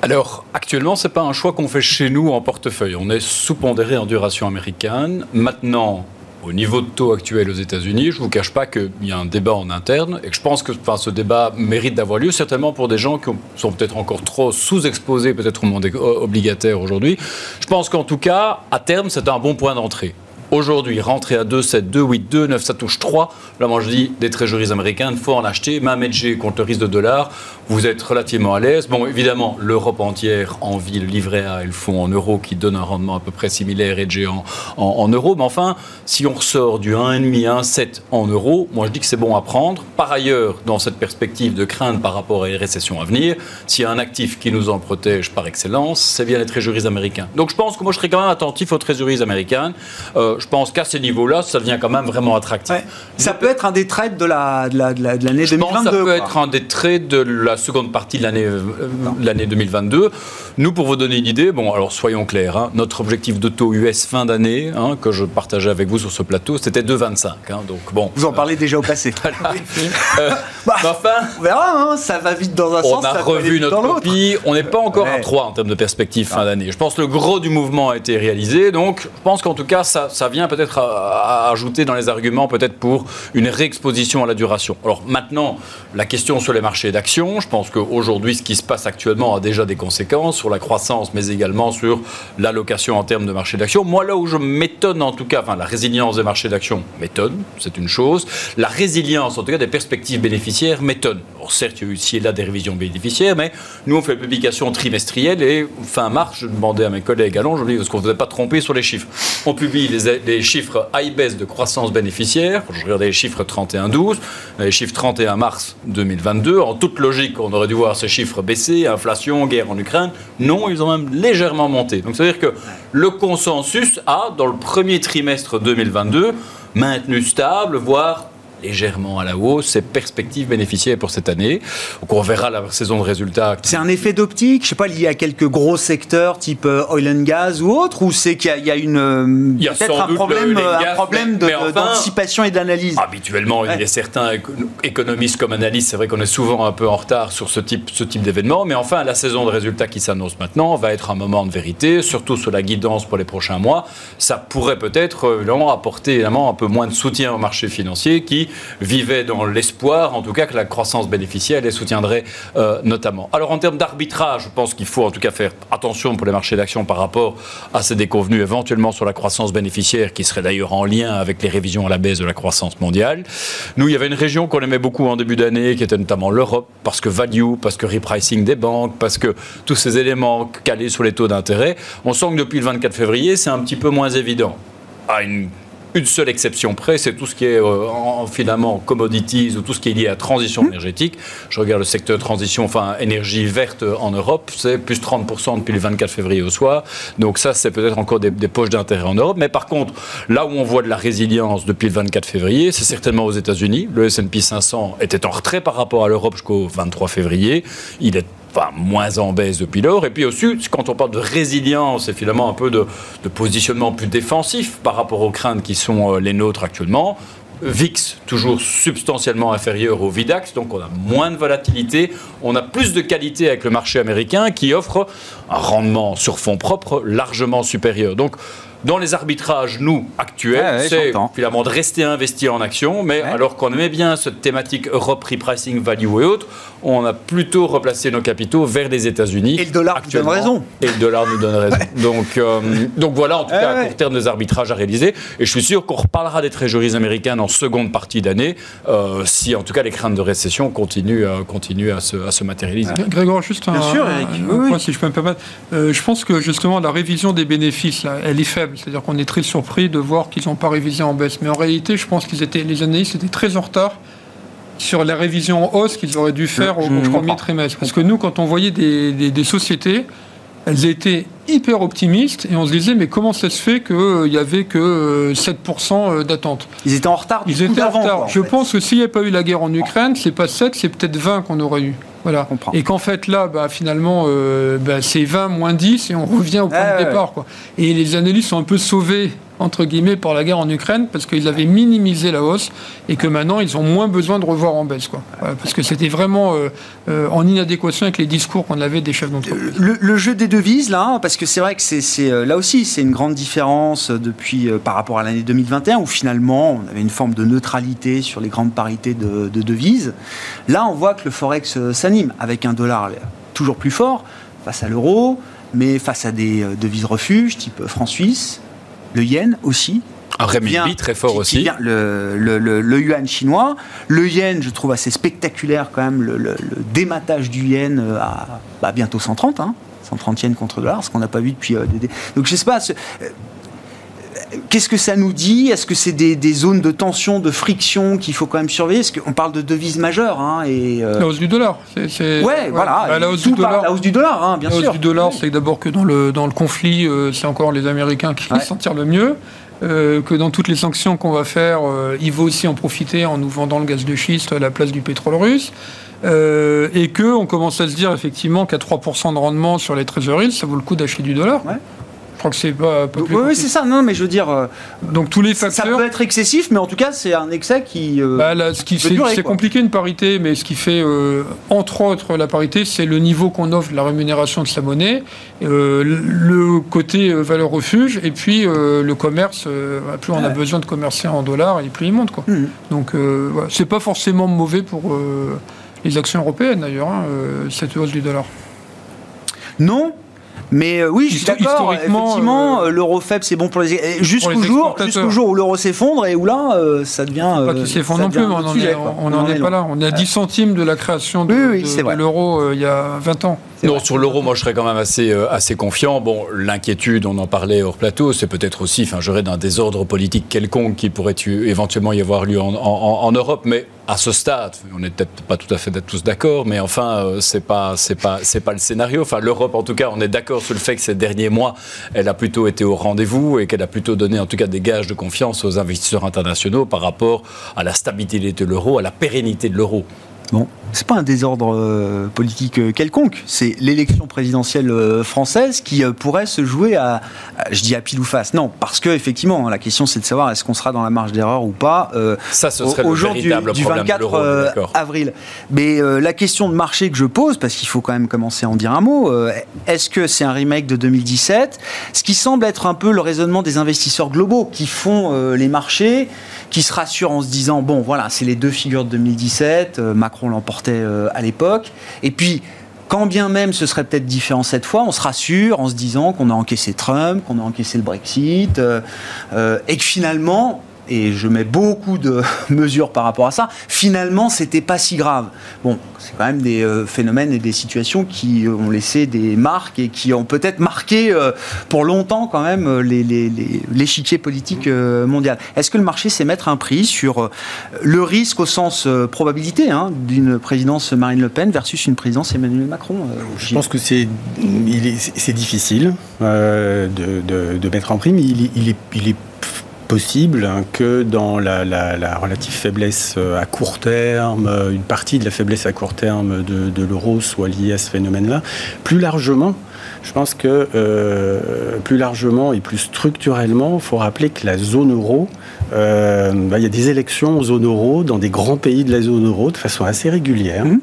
Alors, actuellement, ce n'est pas un choix qu'on fait chez nous en portefeuille. On est sous-pondéré en duration américaine. Maintenant, au niveau de taux actuel aux États-Unis, je ne vous cache pas qu'il y a un débat en interne et que je pense que enfin, ce débat mérite d'avoir lieu, certainement pour des gens qui sont peut-être encore trop sous-exposés peut-être au monde obligataire aujourd'hui. Je pense qu'en tout cas, à terme, c'est un bon point d'entrée. Aujourd'hui, rentrer à 2,7, 2,8, 2,9, ça touche 3. Là, moi, je dis des trésoreries américaines, il faut en acheter. Même hedger contre le risque de dollar, vous êtes relativement à l'aise. Bon, évidemment, l'Europe entière en ville, livret A et le fonds en euros qui donne un rendement à peu près similaire hedgé en, en, euros. Mais enfin, si on ressort du 1,5, 1,7 en euros, moi, je dis que c'est bon à prendre. Par ailleurs, dans cette perspective de crainte par rapport à une récession à venir, s'il y a un actif qui nous en protège par excellence, c'est bien les trésoreries américaines. Donc, je pense que moi, je serais quand même attentif aux trésoreries américaines. Euh, je pense qu'à ces niveaux-là, ça devient quand même vraiment attractif. Ça peut être un des traits de l'année la, de la, de 2022. Je pense ça peut être un des traits de la seconde partie de l'année euh, l'année 2022. Nous, pour vous donner une idée, bon, alors soyons clairs, hein, notre objectif de taux US fin d'année, hein, que je partageais avec vous sur ce plateau, c'était 2,25. Hein, donc bon. Vous en parlez déjà au passé. euh, bah, enfin, on verra. ça va vite dans un sens. On a revu notre copie. On n'est pas encore à 3 en termes de perspective fin d'année. Je pense que le gros du mouvement a été réalisé. Donc, je pense qu'en tout cas, ça, ça vient peut-être à, ajouter dans les arguments, peut-être pour une réexposition à la duration. Alors maintenant, la question sur les marchés d'actions, je pense qu'aujourd'hui, ce qui se passe actuellement a déjà des conséquences sur la croissance, mais également sur l'allocation en termes de marché d'actions. Moi, là où je m'étonne, en tout cas, enfin, la résilience des marchés d'actions m'étonne, c'est une chose. La résilience, en tout cas, des perspectives bénéficiaires m'étonne. certes, il y a eu ici et là des révisions bénéficiaires, mais nous, on fait une publication trimestrielle et fin mars, je demandais à mes collègues à Londres, je me dis, est-ce qu'on ne a pas trompé sur les chiffres? On publie les, les chiffres high baisse de croissance bénéficiaire. Je regardais les chiffres 31-12, les chiffres 31 mars 2022. En toute logique, on aurait dû voir ces chiffres baisser, inflation, guerre en Ukraine. Non, ils ont même légèrement monté. Donc, c'est-à-dire que le consensus a, dans le premier trimestre 2022, maintenu stable, voire légèrement à la hausse, ses perspectives bénéficiaires pour cette année. Donc on verra la saison de résultats. C'est un effet d'optique, je sais pas, lié à quelques gros secteurs type euh, oil and gas ou autre, ou c'est qu'il y, a une euh, peut-être un problème, un problème d'anticipation et d'analyse. Habituellement, il y a certains économistes comme analystes, c'est vrai qu'on est souvent un peu en retard sur ce type, ce type d'événement, mais enfin la saison de résultats qui s'annonce maintenant va être un moment de vérité, surtout sur la guidance pour les prochains mois. Ça pourrait peut-être euh, apporter évidemment un peu moins de soutien au marché financier qui vivait dans l'espoir, en tout cas, que la croissance bénéficiaire les soutiendrait euh, notamment. Alors en termes d'arbitrage, je pense qu'il faut en tout cas faire attention pour les marchés d'actions par rapport à ces déconvenus éventuellement sur la croissance bénéficiaire, qui serait d'ailleurs en lien avec les révisions à la baisse de la croissance mondiale. Nous, il y avait une région qu'on aimait beaucoup en début d'année, qui était notamment l'Europe, parce que value, parce que repricing des banques, parce que tous ces éléments calés sur les taux d'intérêt. On sent que depuis le 24 février, c'est un petit peu moins évident. À une une seule exception près, c'est tout ce qui est euh, en, finalement commodities ou tout ce qui est lié à transition mmh. énergétique. Je regarde le secteur transition, enfin énergie verte en Europe, c'est plus 30% depuis le 24 février au soir. Donc ça, c'est peut-être encore des, poches d'intérêt en Europe. Mais par contre, là où on voit de la résilience depuis le 24 février, c'est certainement aux États-Unis. Le S&P 500 était en retrait par rapport à l'Europe jusqu'au 23 février. Il est enfin, moins en baisse depuis lors. Et puis aussi, quand on parle de résilience et finalement un peu de, positionnement plus défensif par rapport aux craintes qui sont euh, les nôtres actuellement, VIX toujours substantiellement inférieur au VIDAX, donc on a moins de volatilité, on a plus de qualité avec le marché américain qui offre un rendement sur fonds propres largement supérieur. Donc dans les arbitrages, nous, actuels, c'est finalement de rester investi en action, mais alors qu'on aimait bien cette thématique Europe, repricing, value et autres, on a plutôt replacé nos capitaux vers les États-Unis. Et le dollar nous donne raison. Et le dollar nous donne raison. donc, euh, donc voilà, en tout cas, à court terme, des arbitrages à réaliser. Et je suis sûr qu'on reparlera des trésoreries américaines en seconde partie d'année, euh, si en tout cas les craintes de récession continuent, euh, continuent à, se, à se matérialiser. Grégoire, juste un, sûr, si je peux me permettre. je pense que justement, la révision des bénéfices, là, elle est faible. C'est-à-dire qu'on est très surpris de voir qu'ils n'ont pas révisé en baisse. Mais en réalité, je pense qu'ils étaient, les analystes étaient très en retard sur la révision en hausse qu'ils auraient dû faire au, premier trimestre. Parce que nous, quand on voyait des, sociétés, elles étaient hyper optimistes et on se disait mais comment ça se fait qu'il euh, n'y avait que 7% euh, euh, d'attente Ils étaient en retard. Ils étaient en retard. Je pense que s'il n'y avait pas eu la guerre en Ukraine, c'est pas 7, c'est peut-être 20 qu'on aurait eu. Voilà. Et qu'en fait là, bah, finalement, bah, c'est 20 moins 10 et on revient au point de départ. Quoi. Et les analystes sont un peu sauvés entre guillemets, par la guerre en Ukraine, parce qu'ils avaient minimisé la hausse et que maintenant, ils ont moins besoin de revoir en baisse. Quoi. parce que c'était vraiment euh, euh, en inadéquation avec les discours qu'on avait des chefs d'entreprise. Le, jeu des devises, là, parce que c'est vrai que c'est, euh, là aussi, c'est une grande différence depuis, par rapport à l'année 2021, où finalement, on avait une forme de neutralité sur les grandes parités de, de devises. Là, on voit que le Forex s'anime avec un dollar toujours plus fort face à l'euro, mais face à des devises refuges type franc-suisse, le yen aussi. Un renminbi très fort aussi. le, le, yuan chinois. Le yen, je trouve assez spectaculaire quand même, le, dématage du yen euh, à bah, bientôt 130, hein, 130 yens contre dollar, ce qu'on n'a pas vu depuis. Euh, donc je sais pas. Euh, qu'est-ce que ça nous dit? Est-ce que c'est des, zones de tension, de friction qu'il faut quand même surveiller? Est-ce qu'on parle de devises majeures hein, et La hausse du dollar. C'est, ouais, voilà. Bah, la, hausse du dollar, la hausse du dollar, hein, bien sûr. La hausse du dollar, c'est d'abord que dans le, dans le conflit, c'est encore les Américains qui s'en tirent le mieux. Euh, que dans toutes les sanctions qu'on va faire, euh, il faut aussi en profiter en nous vendant le gaz de schiste à la place du pétrole russe. Euh, et qu'on commence à se dire effectivement qu'à 3% de rendement sur les trésoreries, ça vaut le coup d'acheter du dollar crois que c'est pas, Oui, c'est ça. Non, mais je veux dire. Euh, Donc tous les facteurs. Ça peut être excessif, mais en tout cas, c'est un excès qui. Euh, bah, ce qui c'est compliqué une parité, mais ce qui fait euh, entre autres la parité, c'est le niveau qu'on offre de la rémunération de sa monnaie, le côté valeur refuge, et puis le commerce. plus on a besoin de commercer en dollars, et plus il monte, quoi. Mmh. Donc, voilà. c'est pas forcément mauvais pour les actions européennes d'ailleurs, hein, cette hausse du dollar. Non, mais euh, oui, je suis d'accord. Effectivement, euh, l'euro faible, c'est bon pour les jusqu'au jour, jusqu'au jour où l'euro s'effondre et où là, euh, ça devient. pas qu'il s'effondre non plus, on n'en est, pas là. On est à 10 centimes de la création de, l'euro il y a 20 ans. Non, sur l'euro, moi je serais quand même assez, assez confiant. Bon, l'inquiétude, on en parlait hors plateau, c'est peut-être aussi, enfin, j'aurais d'un désordre politique quelconque qui pourrait éventuellement y avoir lieu en, en Europe, mais à ce stade, on n'est peut-être pas tout à fait tous d'accord, mais enfin, euh, c'est pas, c'est pas, pas le scénario. Enfin, l'Europe, en tout cas, on est d'accord sur le fait que ces derniers mois, elle a plutôt été au rendez-vous et qu'elle a plutôt donné, en tout cas, des gages de confiance aux investisseurs internationaux par rapport à la stabilité de l'euro, à la pérennité de l'euro. Bon, c'est pas un désordre euh, politique euh, quelconque, c'est l'élection présidentielle euh, française qui pourrait se jouer à, je dis à pile ou face. Non, parce que effectivement, la question c'est de savoir est-ce qu'on sera dans la marge d'erreur ou pas. Ça, ce serait au, jour du, 24 avril. Mais la question de marché que je pose, parce qu'il faut quand même commencer à en dire un mot, est-ce que c'est un remake de 2017 Ce qui semble être un peu le raisonnement des investisseurs globaux qui font les marchés qui se rassure en se disant bon voilà c'est les deux figures de 2017, euh, Macron l'emportait euh, à l'époque, et puis quand bien même ce serait peut-être différent cette fois, on se rassure en se disant qu'on a encaissé Trump, qu'on a encaissé le Brexit, euh, et que finalement et je mets beaucoup de mesures par rapport à ça, finalement, c'était pas si grave. Bon, c'est quand même des euh, phénomènes et des situations qui ont laissé des marques et qui ont peut-être marqué euh, pour longtemps quand même euh, l'échiquier politique mondial. Est-ce que le marché sait mettre un prix sur le risque au sens probabilité hein, d'une présidence Marine Le Pen versus une présidence Emmanuel Macron Je pense que c'est difficile de, de, mettre un prix, mais il est, il est, il est possible que dans la, relative faiblesse à court terme, une partie de la faiblesse à court terme de, l'euro soit liée à ce phénomène-là. Plus largement, je pense que plus largement et plus structurellement, il faut rappeler que la zone euro, bah, il y a des élections en zone euro dans des grands pays de la zone euro de façon assez régulière. Mmh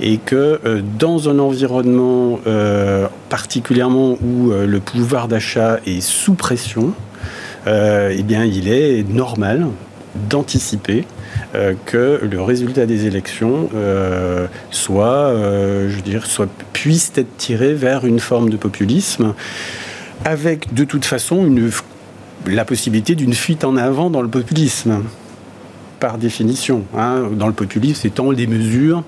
et que euh, dans un environnement euh, particulièrement où euh, le pouvoir d'achat est sous pression, eh bien, il est normal d'anticiper que le résultat des élections soit, je puisse être tiré vers une forme de populisme, avec de toute façon la possibilité d'une fuite en avant dans le populisme, par définition. Hein. Dans le populisme, c'est tant les mesures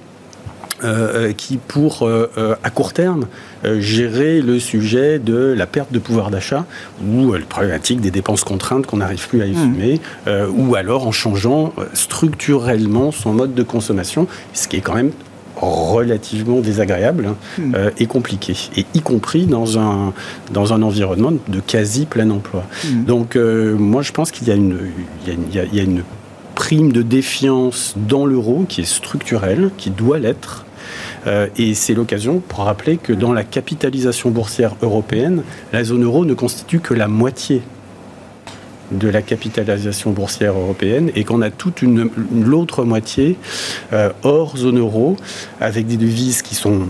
euh, euh, qui, pour euh, à court terme, gérer le sujet de la perte de pouvoir d'achat ou la problématique des dépenses contraintes qu'on n'arrive plus à assumer, mmh. ou alors en changeant structurellement son mode de consommation, ce qui est quand même relativement désagréable hein, mmh. et compliqué, et y compris dans un, dans un environnement de quasi plein emploi. Mmh. Donc moi je pense qu'il y, y, y, y a une prime de défiance dans l'euro qui est structurelle, qui doit l'être, et c'est l'occasion pour rappeler que dans la capitalisation boursière européenne, la zone euro ne constitue que la moitié de la capitalisation boursière européenne et qu'on a toute l'autre moitié euh, hors zone euro avec des devises qui sont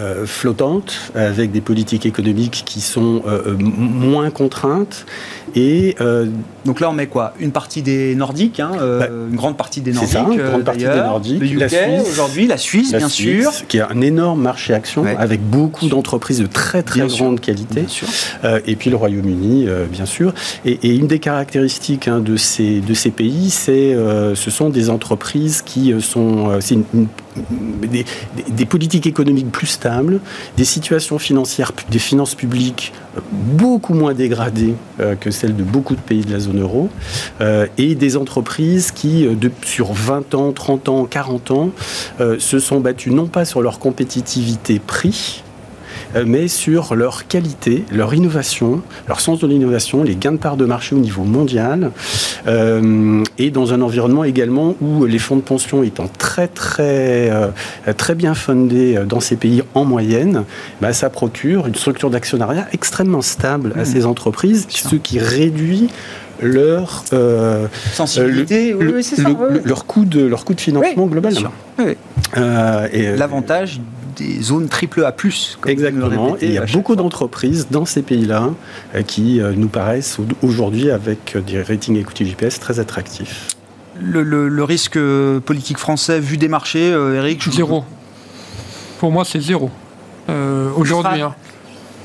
euh, flottante, avec des politiques économiques qui sont euh, euh, moins contraintes. Et donc là, on met quoi? Une partie des Nordiques, hein, bah, une grande partie des Nordiques. Ça, une grande partie des Nordiques. Le UK aujourd'hui, la Suisse, bien sûr, qui est un énorme marché action avec beaucoup d'entreprises de très très grande qualité. et puis le Royaume-Uni, bien sûr. Et, une des caractéristiques hein, de ces de ces pays, c'est ce sont des entreprises qui sont c'est une des, politiques économiques plus stables, des situations financières, des finances publiques euh, beaucoup moins dégradées euh, que celles de beaucoup de pays de la zone euro, euh, et des entreprises qui, sur 20 ans, 30 ans, 40 ans, se sont battues non pas sur leur compétitivité prix, mais sur leur qualité, leur innovation, leur sens de l'innovation, les gains de part de marché au niveau mondial, euh, et dans un environnement également où les fonds de pension étant très très euh, très bien fondés dans ces pays en moyenne, bah, ça procure une structure d'actionnariat extrêmement stable à mmh. ces entreprises, ce qui réduit leur sensibilité, leur coût de leur coût de financement global. L'avantage des zones triple A+. Exactement. Et il y a beaucoup d'entreprises dans ces pays-là euh, qui euh, nous paraissent aujourd'hui avec euh, des ratings equity GPS très attractifs. Le, risque politique français vu des marchés, Eric Zéro. Pour moi, c'est zéro. aujourd'hui. Hein.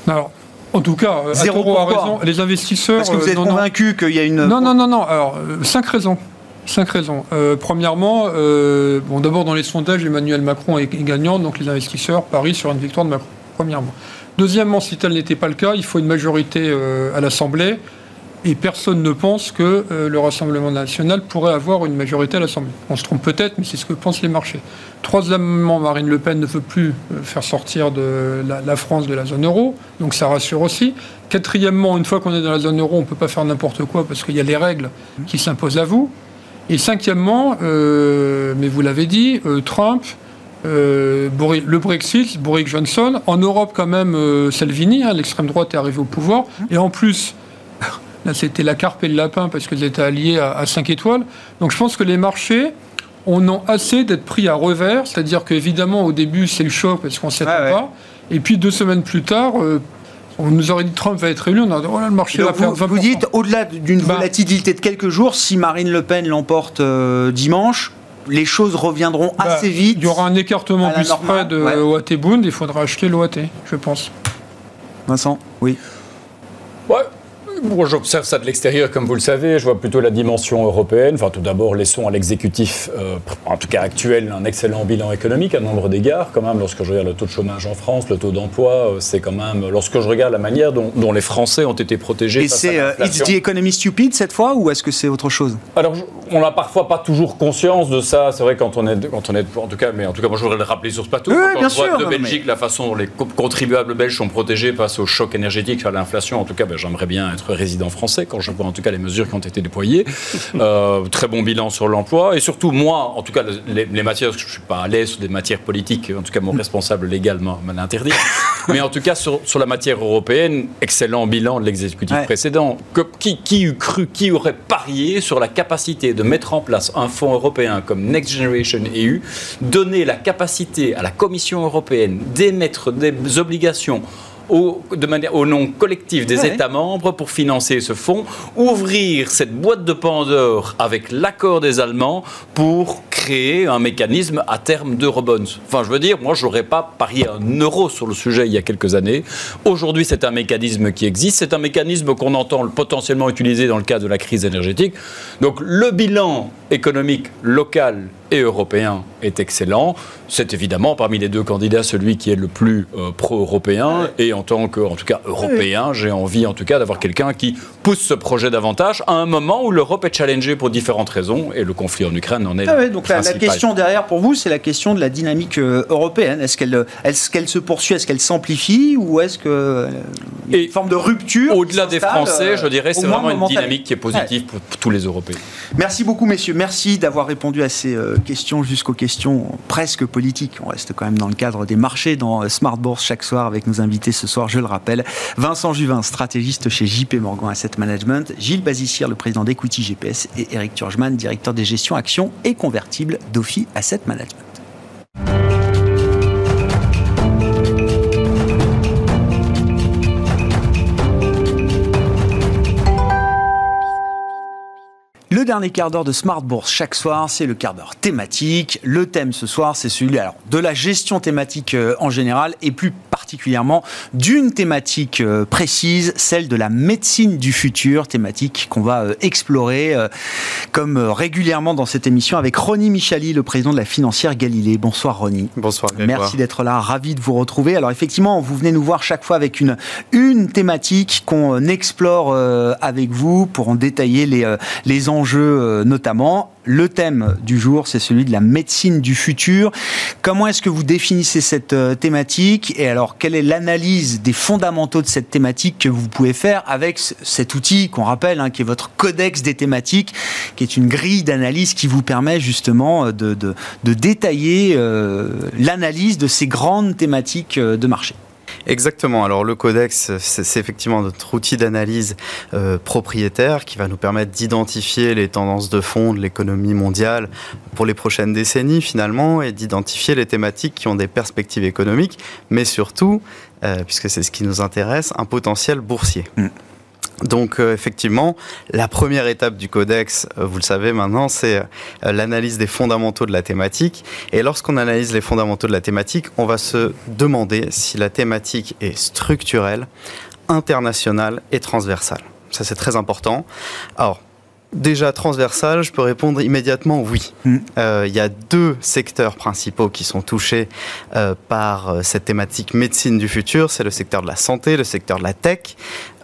Alors, en tout cas, Zéro a raison. Les investisseurs. Parce que vous êtes convaincu qu'il y a une. Non, non, non, non. Alors, cinq raisons. Cinq raisons. Euh, premièrement, euh, bon, d'abord dans les sondages, Emmanuel Macron est gagnant, donc les investisseurs parient sur une victoire de Macron. Premièrement. Deuxièmement, si tel n'était pas le cas, il faut une majorité euh, à l'Assemblée. Et personne ne pense que le Rassemblement national pourrait avoir une majorité à l'Assemblée. On se trompe peut-être, mais c'est ce que pensent les marchés. Troisièmement, Marine Le Pen ne veut plus faire sortir de la, la, France de la zone euro, donc ça rassure aussi. Quatrièmement, une fois qu'on est dans la zone euro, on ne peut pas faire n'importe quoi parce qu'il y a les règles qui s'imposent à vous. Et cinquièmement, euh, mais vous l'avez dit, euh, Trump, euh, le Brexit, Boris Johnson, en Europe quand même Salvini, hein, l'extrême droite est arrivée au pouvoir, et en plus, là c'était la carpe et le lapin parce qu'ils étaient alliés à, 5 étoiles. Donc je pense que les marchés on ont assez d'être pris à revers, c'est-à-dire qu'évidemment au début c'est le choc parce qu'on ne sait pas, et puis deux semaines plus tard, on nous aurait dit Trump va être élu, on a dit, oh là, le marché va faire Vous dites, au-delà d'une bah. volatilité de quelques jours, si Marine Le Pen l'emporte euh, dimanche, les choses reviendront bah, assez vite. Il y aura un écartement du spread de euh, OAT-Bund, il faudra acheter l'OAT, je pense. Vincent, oui. Moi, j'observe ça de l'extérieur, comme vous le savez. Je vois plutôt la dimension européenne. Enfin, tout d'abord, laissons à l'exécutif, euh, en tout cas actuel, un excellent bilan économique à nombre d'égards. Quand même, lorsque je regarde le taux de chômage en France, le taux d'emploi, euh, c'est quand même. Lorsque je regarde la manière dont, les Français ont été protégés. Et c'est euh, It's the economy stupid cette fois, ou est-ce que c'est autre chose? Alors, on n'a parfois pas toujours conscience de ça. C'est vrai quand on est, quand on est, en tout cas, mais en tout cas, moi, je voudrais le rappeler sur ce plateau. Oui, quand bien on sûr, de Belgique, la façon dont les contribuables belges sont protégés face au choc énergétique, à l'inflation, en tout cas, ben, j'aimerais bien être résidents français, quand je vois en tout cas les mesures qui ont été déployées. Euh, très bon bilan sur l'emploi. Et surtout, moi, en tout cas, les, matières, je ne suis pas à l'aise sur des matières politiques, en tout cas, mon responsable légal m'en interdit. Mais en tout cas, sur, sur, la matière européenne, excellent bilan de l'exécutif précédent. Que, qui, qui eût cru, qui aurait parié sur la capacité de mettre en place un fonds européen comme Next Generation EU, donner la capacité à la Commission européenne d'émettre des obligations au, de manière, au nom collectif des États membres pour financer ce fonds, ouvrir cette boîte de Pandore avec l'accord des Allemands pour créer un mécanisme à terme d'eurobonds. Enfin, je veux dire, moi, je n'aurais pas parié un euro sur le sujet il y a quelques années. Aujourd'hui, c'est un mécanisme qui existe. C'est un mécanisme qu'on entend potentiellement utiliser dans le cas de la crise énergétique. Donc, le bilan économique local et européen est excellent. C'est évidemment parmi les deux candidats celui qui est le plus euh, pro-européen. Et en tant que, en tout cas, européen, j'ai envie en tout cas d'avoir quelqu'un qui pousse ce projet davantage à un moment où l'Europe est challengée pour différentes raisons et le conflit en Ukraine en est. Ah donc la, question derrière pour vous, c'est la question de la dynamique euh, européenne. Est-ce qu'elle est qu'elle se poursuit, est-ce qu'elle s'amplifie ou est-ce que euh, y a une forme de rupture Au-delà des Français, je dirais, c'est vraiment une dynamique qui est positive pour, tous les Européens. Merci beaucoup, messieurs. Merci d'avoir répondu à ces questions jusqu'aux questions presque politiques. On reste quand même dans le cadre des marchés dans Smart Bourse chaque soir avec nos invités ce soir, je le rappelle. Vincent Juvin, stratégiste chez JP Morgan Asset Management, Gilles Bazissier, le président d'Equity GPS et Eric Turgeman, directeur des gestions actions et convertibles d'Ophi Asset Management. Dernier quart d'heure de Smart Bourse chaque soir, c'est le quart d'heure thématique. Le thème ce soir, c'est celui alors, de la gestion thématique euh, en général et plus particulièrement d'une thématique euh, précise, celle de la médecine du futur, thématique qu'on va euh, explorer comme régulièrement dans cette émission avec Ronnie Michali, le président de la financière Galilée. Bonsoir Ronnie. Bonsoir. Merci d'être là, ravi de vous retrouver. Alors effectivement, vous venez nous voir chaque fois avec une, une thématique qu'on explore avec vous pour en détailler les, les enjeux euh, notamment. Le thème du jour, c'est celui de la médecine du futur. Comment est-ce que vous définissez cette euh, thématique Et alors, quelle est l'analyse des fondamentaux de cette thématique que vous pouvez faire avec cet outil qu'on rappelle, hein, qui est votre codex des thématiques, qui est une grille d'analyse qui vous permet justement de, de, détailler euh, l'analyse de ces grandes thématiques de marché? Exactement. Alors le codex, c'est effectivement notre outil d'analyse euh, propriétaire qui va nous permettre d'identifier les tendances de fond de l'économie mondiale pour les prochaines décennies finalement et d'identifier les thématiques qui ont des perspectives économiques, mais surtout, euh, puisque c'est ce qui nous intéresse, un potentiel boursier. Mm. Donc euh, effectivement, la première étape du codex, euh, vous le savez maintenant, c'est euh, l'analyse des fondamentaux de la thématique. Et lorsqu'on analyse les fondamentaux de la thématique, on va se demander si la thématique est structurelle, internationale et transversale. Ça c'est très important. Alors, Déjà transversale, je peux répondre immédiatement oui. Mm. Il y a deux secteurs principaux qui sont touchés par cette thématique médecine du futur. C'est le secteur de la santé, le secteur de la tech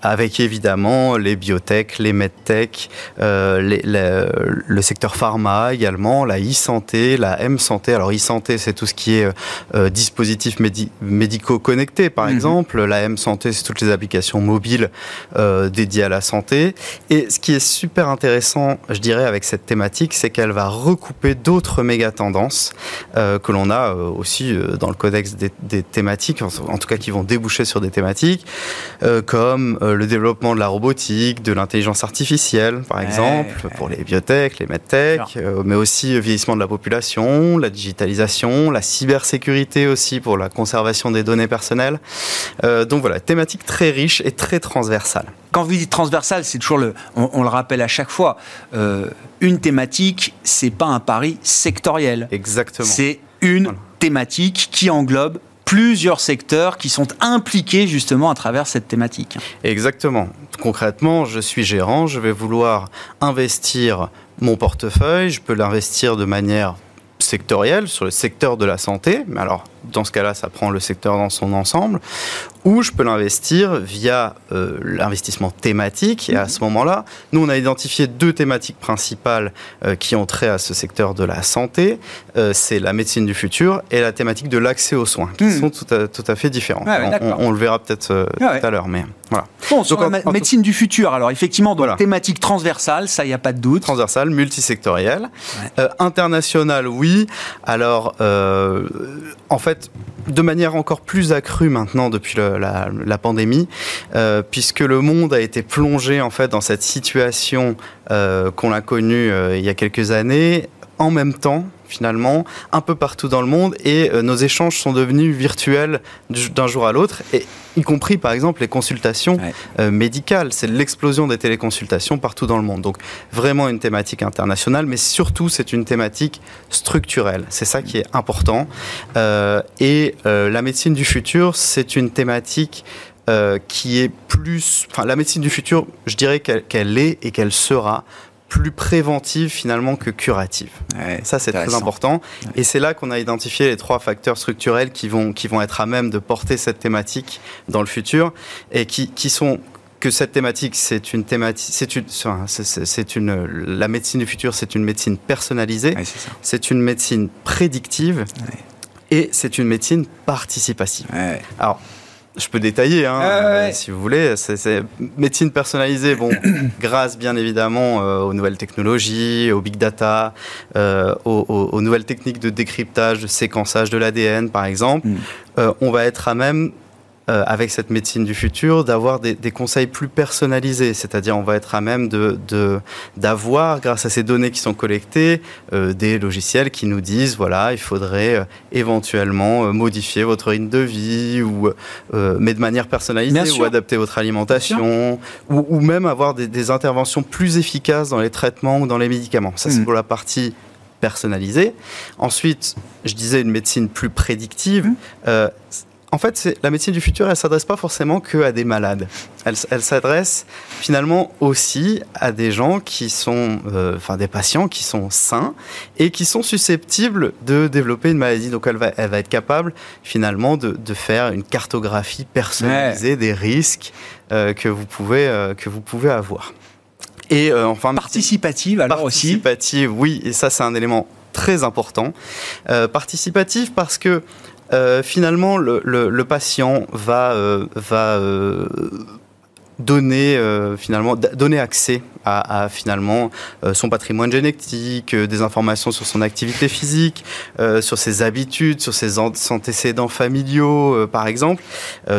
avec évidemment les biotech, les medtech, euh, le secteur pharma également, la e-santé, la m-santé. Alors e-santé, c'est tout ce qui est euh, dispositifs médicaux connectés, par mhm. exemple. La m-santé, c'est toutes les applications mobiles euh, dédiées à la santé. Et ce qui est super intéressant, je dirais, avec cette thématique, c'est qu'elle va recouper d'autres méga tendances euh, que l'on a euh, aussi euh, dans le codex des, des, thématiques, en tout cas qui vont déboucher sur des thématiques comme le développement de la robotique, de l'intelligence artificielle, par exemple, pour les biotech, les medtech, mais aussi le vieillissement de la population, la digitalisation, la cybersécurité aussi pour la conservation des données personnelles. Donc voilà, thématique très riche et très transversale. Quand vous dites transversale, c'est toujours le, on, le rappelle à chaque fois, une thématique, c'est pas un pari sectoriel. Exactement. C'est une thématique qui englobe plusieurs secteurs qui sont impliqués justement à travers cette thématique. Exactement. Concrètement, je suis gérant, je vais vouloir investir mon portefeuille, je peux l'investir de manière sectorielle sur le secteur de la santé, mais alors dans ce cas-là, ça prend le secteur dans son ensemble, ou je peux l'investir via euh, l'investissement thématique. Et à ce moment-là, nous, on a identifié deux thématiques principales euh, qui ont trait à ce secteur de la santé. Euh, c'est la médecine du futur et la thématique de l'accès aux soins, qui hmm. sont tout à, tout à, fait différents. Ah on, le verra peut-être ah tout à l'heure, mais voilà. Bon, sur la médecine du futur, alors effectivement, thématique transversale, ça, il n'y a pas de doute. Transversale, multisectorielle. internationale, oui. Alors, en fait, de manière encore plus accrue maintenant depuis la, pandémie, euh, puisque le monde a été plongé en fait dans cette situation euh, qu'on a connue euh, il y a quelques années, en même temps finalement un peu partout dans le monde et euh, nos échanges sont devenus virtuels d'un jour à l'autre et y compris par exemple les consultations euh, médicales. C'est l'explosion des téléconsultations partout dans le monde. Donc vraiment une thématique internationale, mais surtout c'est une thématique structurelle. C'est ça qui est important. Euh, et la médecine du futur, c'est une thématique qui est plus... Enfin, la médecine du futur, je dirais qu'elle est et qu'elle sera plus préventive finalement que curative. ça, c'est très important. Et c'est là qu'on a identifié les trois facteurs structurels qui vont, qui vont être à même de porter cette thématique dans le futur et qui, qui sont que cette thématique, c'est une thématique, c'est une, c'est une, la médecine du futur, c'est une médecine personnalisée, c'est une médecine prédictive et c'est une médecine participative. Alors, je peux détailler, hein, euh, si vous voulez. C'est médecine personnalisée, bon, grâce bien évidemment euh, aux nouvelles technologies, au big data, euh, aux, nouvelles techniques de décryptage, de séquençage de l'ADN, par exemple. Mm. on va être à même euh, avec cette médecine du futur, d'avoir des, conseils plus personnalisés. C'est-à-dire, on va être à même d'avoir, grâce à ces données qui sont collectées, euh, des logiciels qui nous disent, voilà, il faudrait euh, éventuellement modifier votre rythme de vie, ou, mais de manière personnalisée, ou adapter votre alimentation, ou, ou, même avoir des, interventions plus efficaces dans les traitements ou dans les médicaments. Ça, c'est mm. pour la partie personnalisée. Ensuite, je disais une médecine plus prédictive. Mm en fait, la médecine du futur, elle s'adresse pas forcément que à des malades. Elle, s'adresse finalement aussi à des gens qui sont, euh, enfin des patients qui sont sains et qui sont susceptibles de développer une maladie. Donc elle va, elle va être capable finalement de, faire une cartographie personnalisée des risques euh, que vous pouvez euh, que vous pouvez avoir. Et enfin participative alors aussi. Participative, oui. Et ça, c'est un élément très important. participative parce que euh, finalement, le, patient va, euh, va euh, donner finalement donner accès à, finalement son patrimoine génétique, des informations sur son activité physique, sur ses habitudes, sur ses antécédents familiaux, par exemple,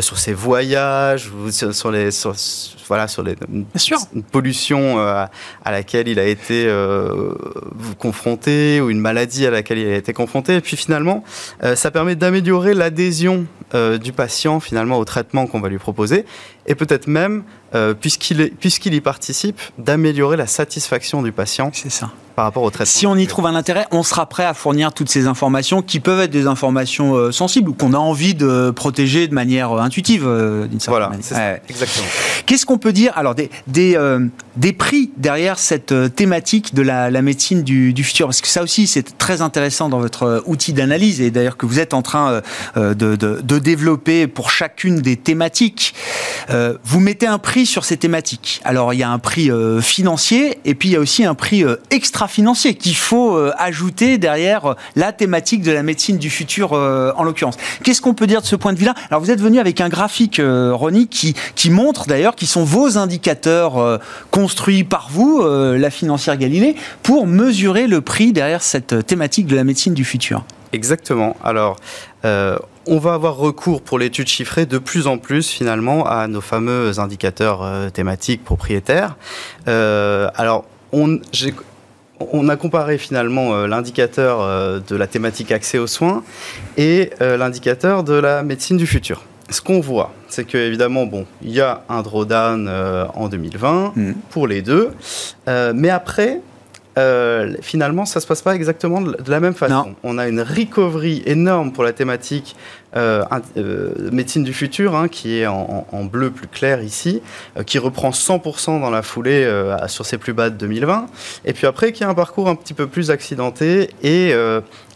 sur ses voyages, sur, les voilà, sur les, une pollution euh, à laquelle il a été euh, confronté ou une maladie à laquelle il a été confronté. Et puis finalement, euh, ça permet d'améliorer l'adhésion du patient finalement au traitement qu'on va lui proposer et peut-être même, puisqu'il puisqu'il y participe, d'améliorer la satisfaction du patient. C'est ça par rapport au traitement. Si on y trouve un intérêt, on sera prêt à fournir toutes ces informations qui peuvent être des informations euh, sensibles ou qu'on a envie de protéger de manière euh, intuitive euh, d'une certaine voilà, manière. exactement. Qu'est-ce qu'on peut dire alors des des, des prix derrière cette thématique de la, la médecine du, du, futur? Parce que ça aussi c'est très intéressant dans votre outil d'analyse et d'ailleurs que vous êtes en train de, de, de, développer pour chacune des thématiques. vous mettez un prix sur ces thématiques. Alors il y a un prix financier et puis il y a aussi un prix extra financier qu'il faut euh, ajouter derrière euh, la thématique de la médecine du futur euh, en l'occurrence. Qu'est-ce qu'on peut dire de ce point de vue-là? Alors vous êtes venu avec un graphique, Ronnie, qui, qui montre d'ailleurs qui sont vos indicateurs construits par vous, la financière Galilée, pour mesurer le prix derrière cette thématique de la médecine du futur. Exactement. Alors, on va avoir recours pour l'étude chiffrée de plus en plus finalement à nos fameux indicateurs thématiques propriétaires. alors, on, on a comparé finalement euh, l'indicateur euh, de la thématique accès aux soins et euh, l'indicateur de la médecine du futur. Ce qu'on voit, c'est que évidemment, bon, il y a un drawdown en 2020 mm. pour les deux, mais après, finalement, ça se passe pas exactement de la même façon. On a une recovery énorme pour la thématique médecine du futur, hein, qui est en, bleu plus clair ici, qui reprend 100% dans la foulée sur ses plus bas de 2020, et puis après qui a un parcours un petit peu plus accidenté et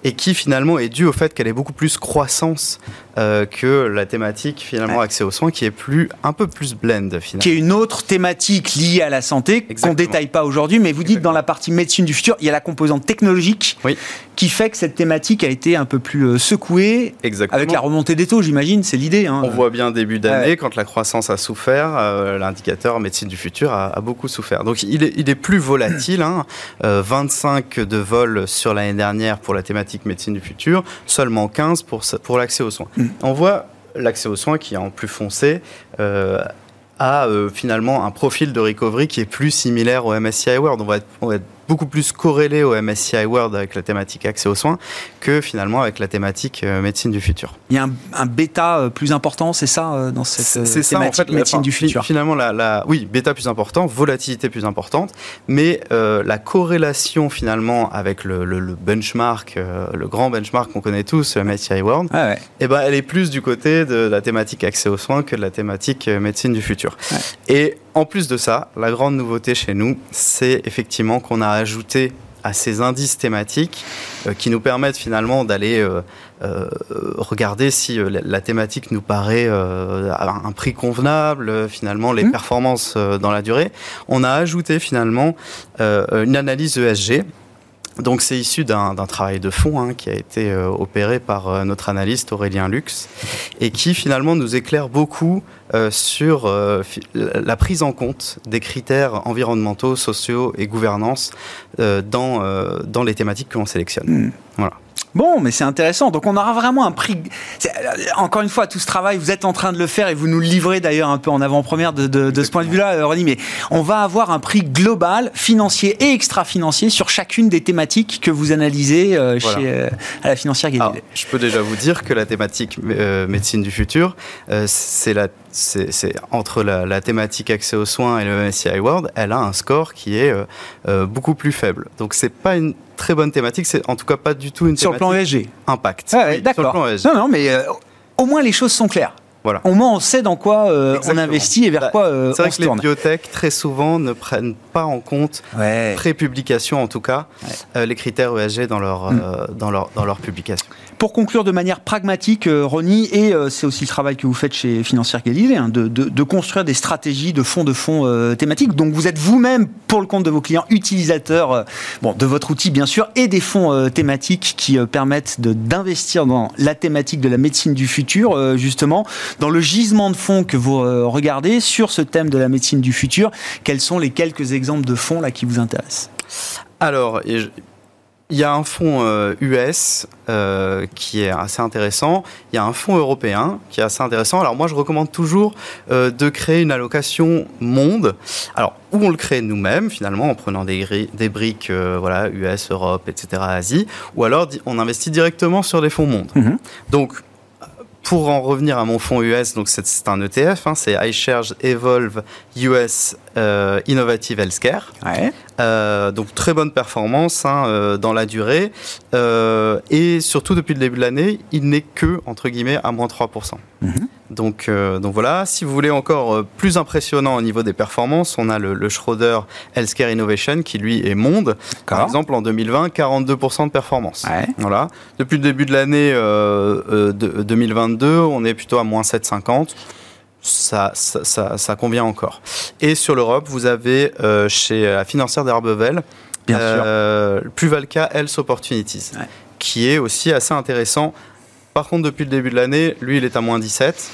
et qui finalement est dû au fait qu'elle ait beaucoup plus croissance euh, que la thématique finalement accès aux soins qui est plus un peu plus blend finalement. Qui est une autre thématique liée à la santé qu'on détaille pas aujourd'hui, mais vous dites dans la partie médecine du futur, il y a la composante technologique oui. qui fait que cette thématique a été un peu plus euh, secouée Exactement. avec la remontée des taux, j'imagine, c'est l'idée. Hein. On voit bien début d'année quand la croissance a souffert, euh, l'indicateur médecine du futur a, beaucoup souffert. Donc il est, il est plus volatile, hein, 25 de vol sur l'année dernière pour la thématique médecine du futur, seulement 15 pour, pour l'accès aux soins. Mm. On voit l'accès aux soins qui est en plus foncé. Euh, a euh, finalement un profil de recovery qui est plus similaire au MSCI World. Beaucoup plus corrélé au MSCI World avec la thématique accès aux soins que finalement avec la thématique euh, médecine du futur. Il y a un, bêta euh, plus important, c'est ça, euh, dans cette thématique ça, en fait, médecine du futur? Finalement, la, oui, bêta plus important, volatilité plus importante, mais la corrélation finalement avec le, benchmark, le grand benchmark qu'on connaît tous, le MSCI World, ah eh ben, elle est plus du côté de la thématique accès aux soins que de la thématique médecine du futur. Et en plus de ça, la grande nouveauté chez nous, c'est effectivement qu'on a ajouté à ces indices thématiques euh, qui nous permettent finalement d'aller euh, euh, regarder si la, thématique nous paraît à un prix convenable, finalement les mmh. performances dans la durée. On a ajouté finalement une analyse ESG donc c'est issu d'un travail de fond hein, qui a été euh, opéré par euh, notre analyste Aurélien Lux et qui finalement nous éclaire beaucoup euh, sur la prise en compte des critères environnementaux, sociaux et gouvernance dans, dans les thématiques que l'on sélectionne. Mmh. Voilà. Bon, mais c'est intéressant. Donc on aura vraiment un prix. Encore une fois, tout ce travail, vous êtes en train de le faire et vous nous le livrez d'ailleurs un peu en avant-première de, ce point de vue-là, Ronnie. Mais on va avoir un prix global, financier et extra-financier sur chacune des thématiques que vous analysez euh, chez euh, à la financière je peux déjà vous dire que la thématique euh, médecine du futur, c'est la c'est entre la, thématique accès aux soins et le MSCI World, elle a un score qui est beaucoup plus faible. Donc c'est pas une très bonne thématique. C'est en tout cas pas du tout une sur le plan ESG. Impact. Ah d'accord. Non, non, mais euh, au moins les choses sont claires. Voilà. Au moins, on sait dans quoi euh, on investit et vers bah, quoi euh, C'est vrai que les biotech, très souvent, ne prennent pas en compte, pré-publication en tout cas, les critères ESG dans leur, mm. dans leur, dans leur publication. Pour conclure de manière pragmatique, euh, Ronnie, et euh, c'est aussi le travail que vous faites chez Financière Galilée, hein, de, construire des stratégies de fonds de fonds euh, thématiques. Donc vous êtes vous-même, pour le compte de vos clients, utilisateurs bon, de votre outil bien sûr, et des fonds thématiques qui permettent d'investir dans la thématique de la médecine du futur, justement, dans le gisement de fonds que vous regardez sur ce thème de la médecine du futur. Quels sont les quelques exemples de fonds là qui vous intéressent? Alors, il y a un fonds US euh, euh, qui est assez intéressant. Il y a un fonds européen qui est assez intéressant. Alors moi, je recommande toujours euh, de créer une allocation monde. Alors, où on le crée nous-mêmes, finalement, en prenant des, des briques, voilà, US, Europe, etc., Asie, ou alors on investit directement sur des fonds monde. Mhm. Donc, pour en revenir à mon fonds US, donc c'est un ETF, hein, c'est iShares Evolve US euh, Innovative Healthcare. Euh, donc très bonne performance hein, euh, dans la durée. et surtout depuis le début de l'année, il n'est que, entre guillemets, à moins 3%. Donc, euh, donc voilà, si vous voulez encore euh, plus impressionnant au niveau des performances, on a le, Schroeder Healthcare Innovation qui lui est monde. Par exemple, en 2020, 42% de performance. Voilà. Depuis le début de l'année 2022, euh, on est plutôt à moins 7,50. Ça, ça, ça, convient encore. Et sur l'Europe, vous avez chez la financière d'Herbevel, Pluvalca Health Opportunities, qui est aussi assez intéressant par contre, depuis le début de l'année, lui, il est à moins 17.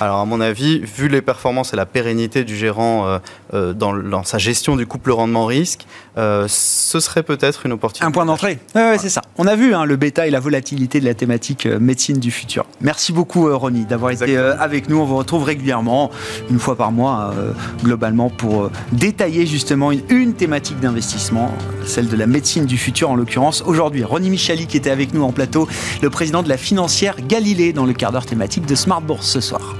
Alors, à mon avis, vu les performances et la pérennité du gérant euh, euh, dans, sa gestion du couple rendement-risque, euh, ce serait peut-être une opportunité. Un point d'entrée. Oui, c'est ça. On a vu hein, le bêta et la volatilité de la thématique médecine du futur. Merci beaucoup, Ronnie, d'avoir été avec nous. On vous retrouve régulièrement, une fois par mois, globalement, pour détailler justement une, une thématique d'investissement, celle de la médecine du futur en l'occurrence. Aujourd'hui, Ronnie Michali qui était avec nous en plateau, le président de la financière Galilée dans le quart d'heure thématique de Smart Bourse ce soir.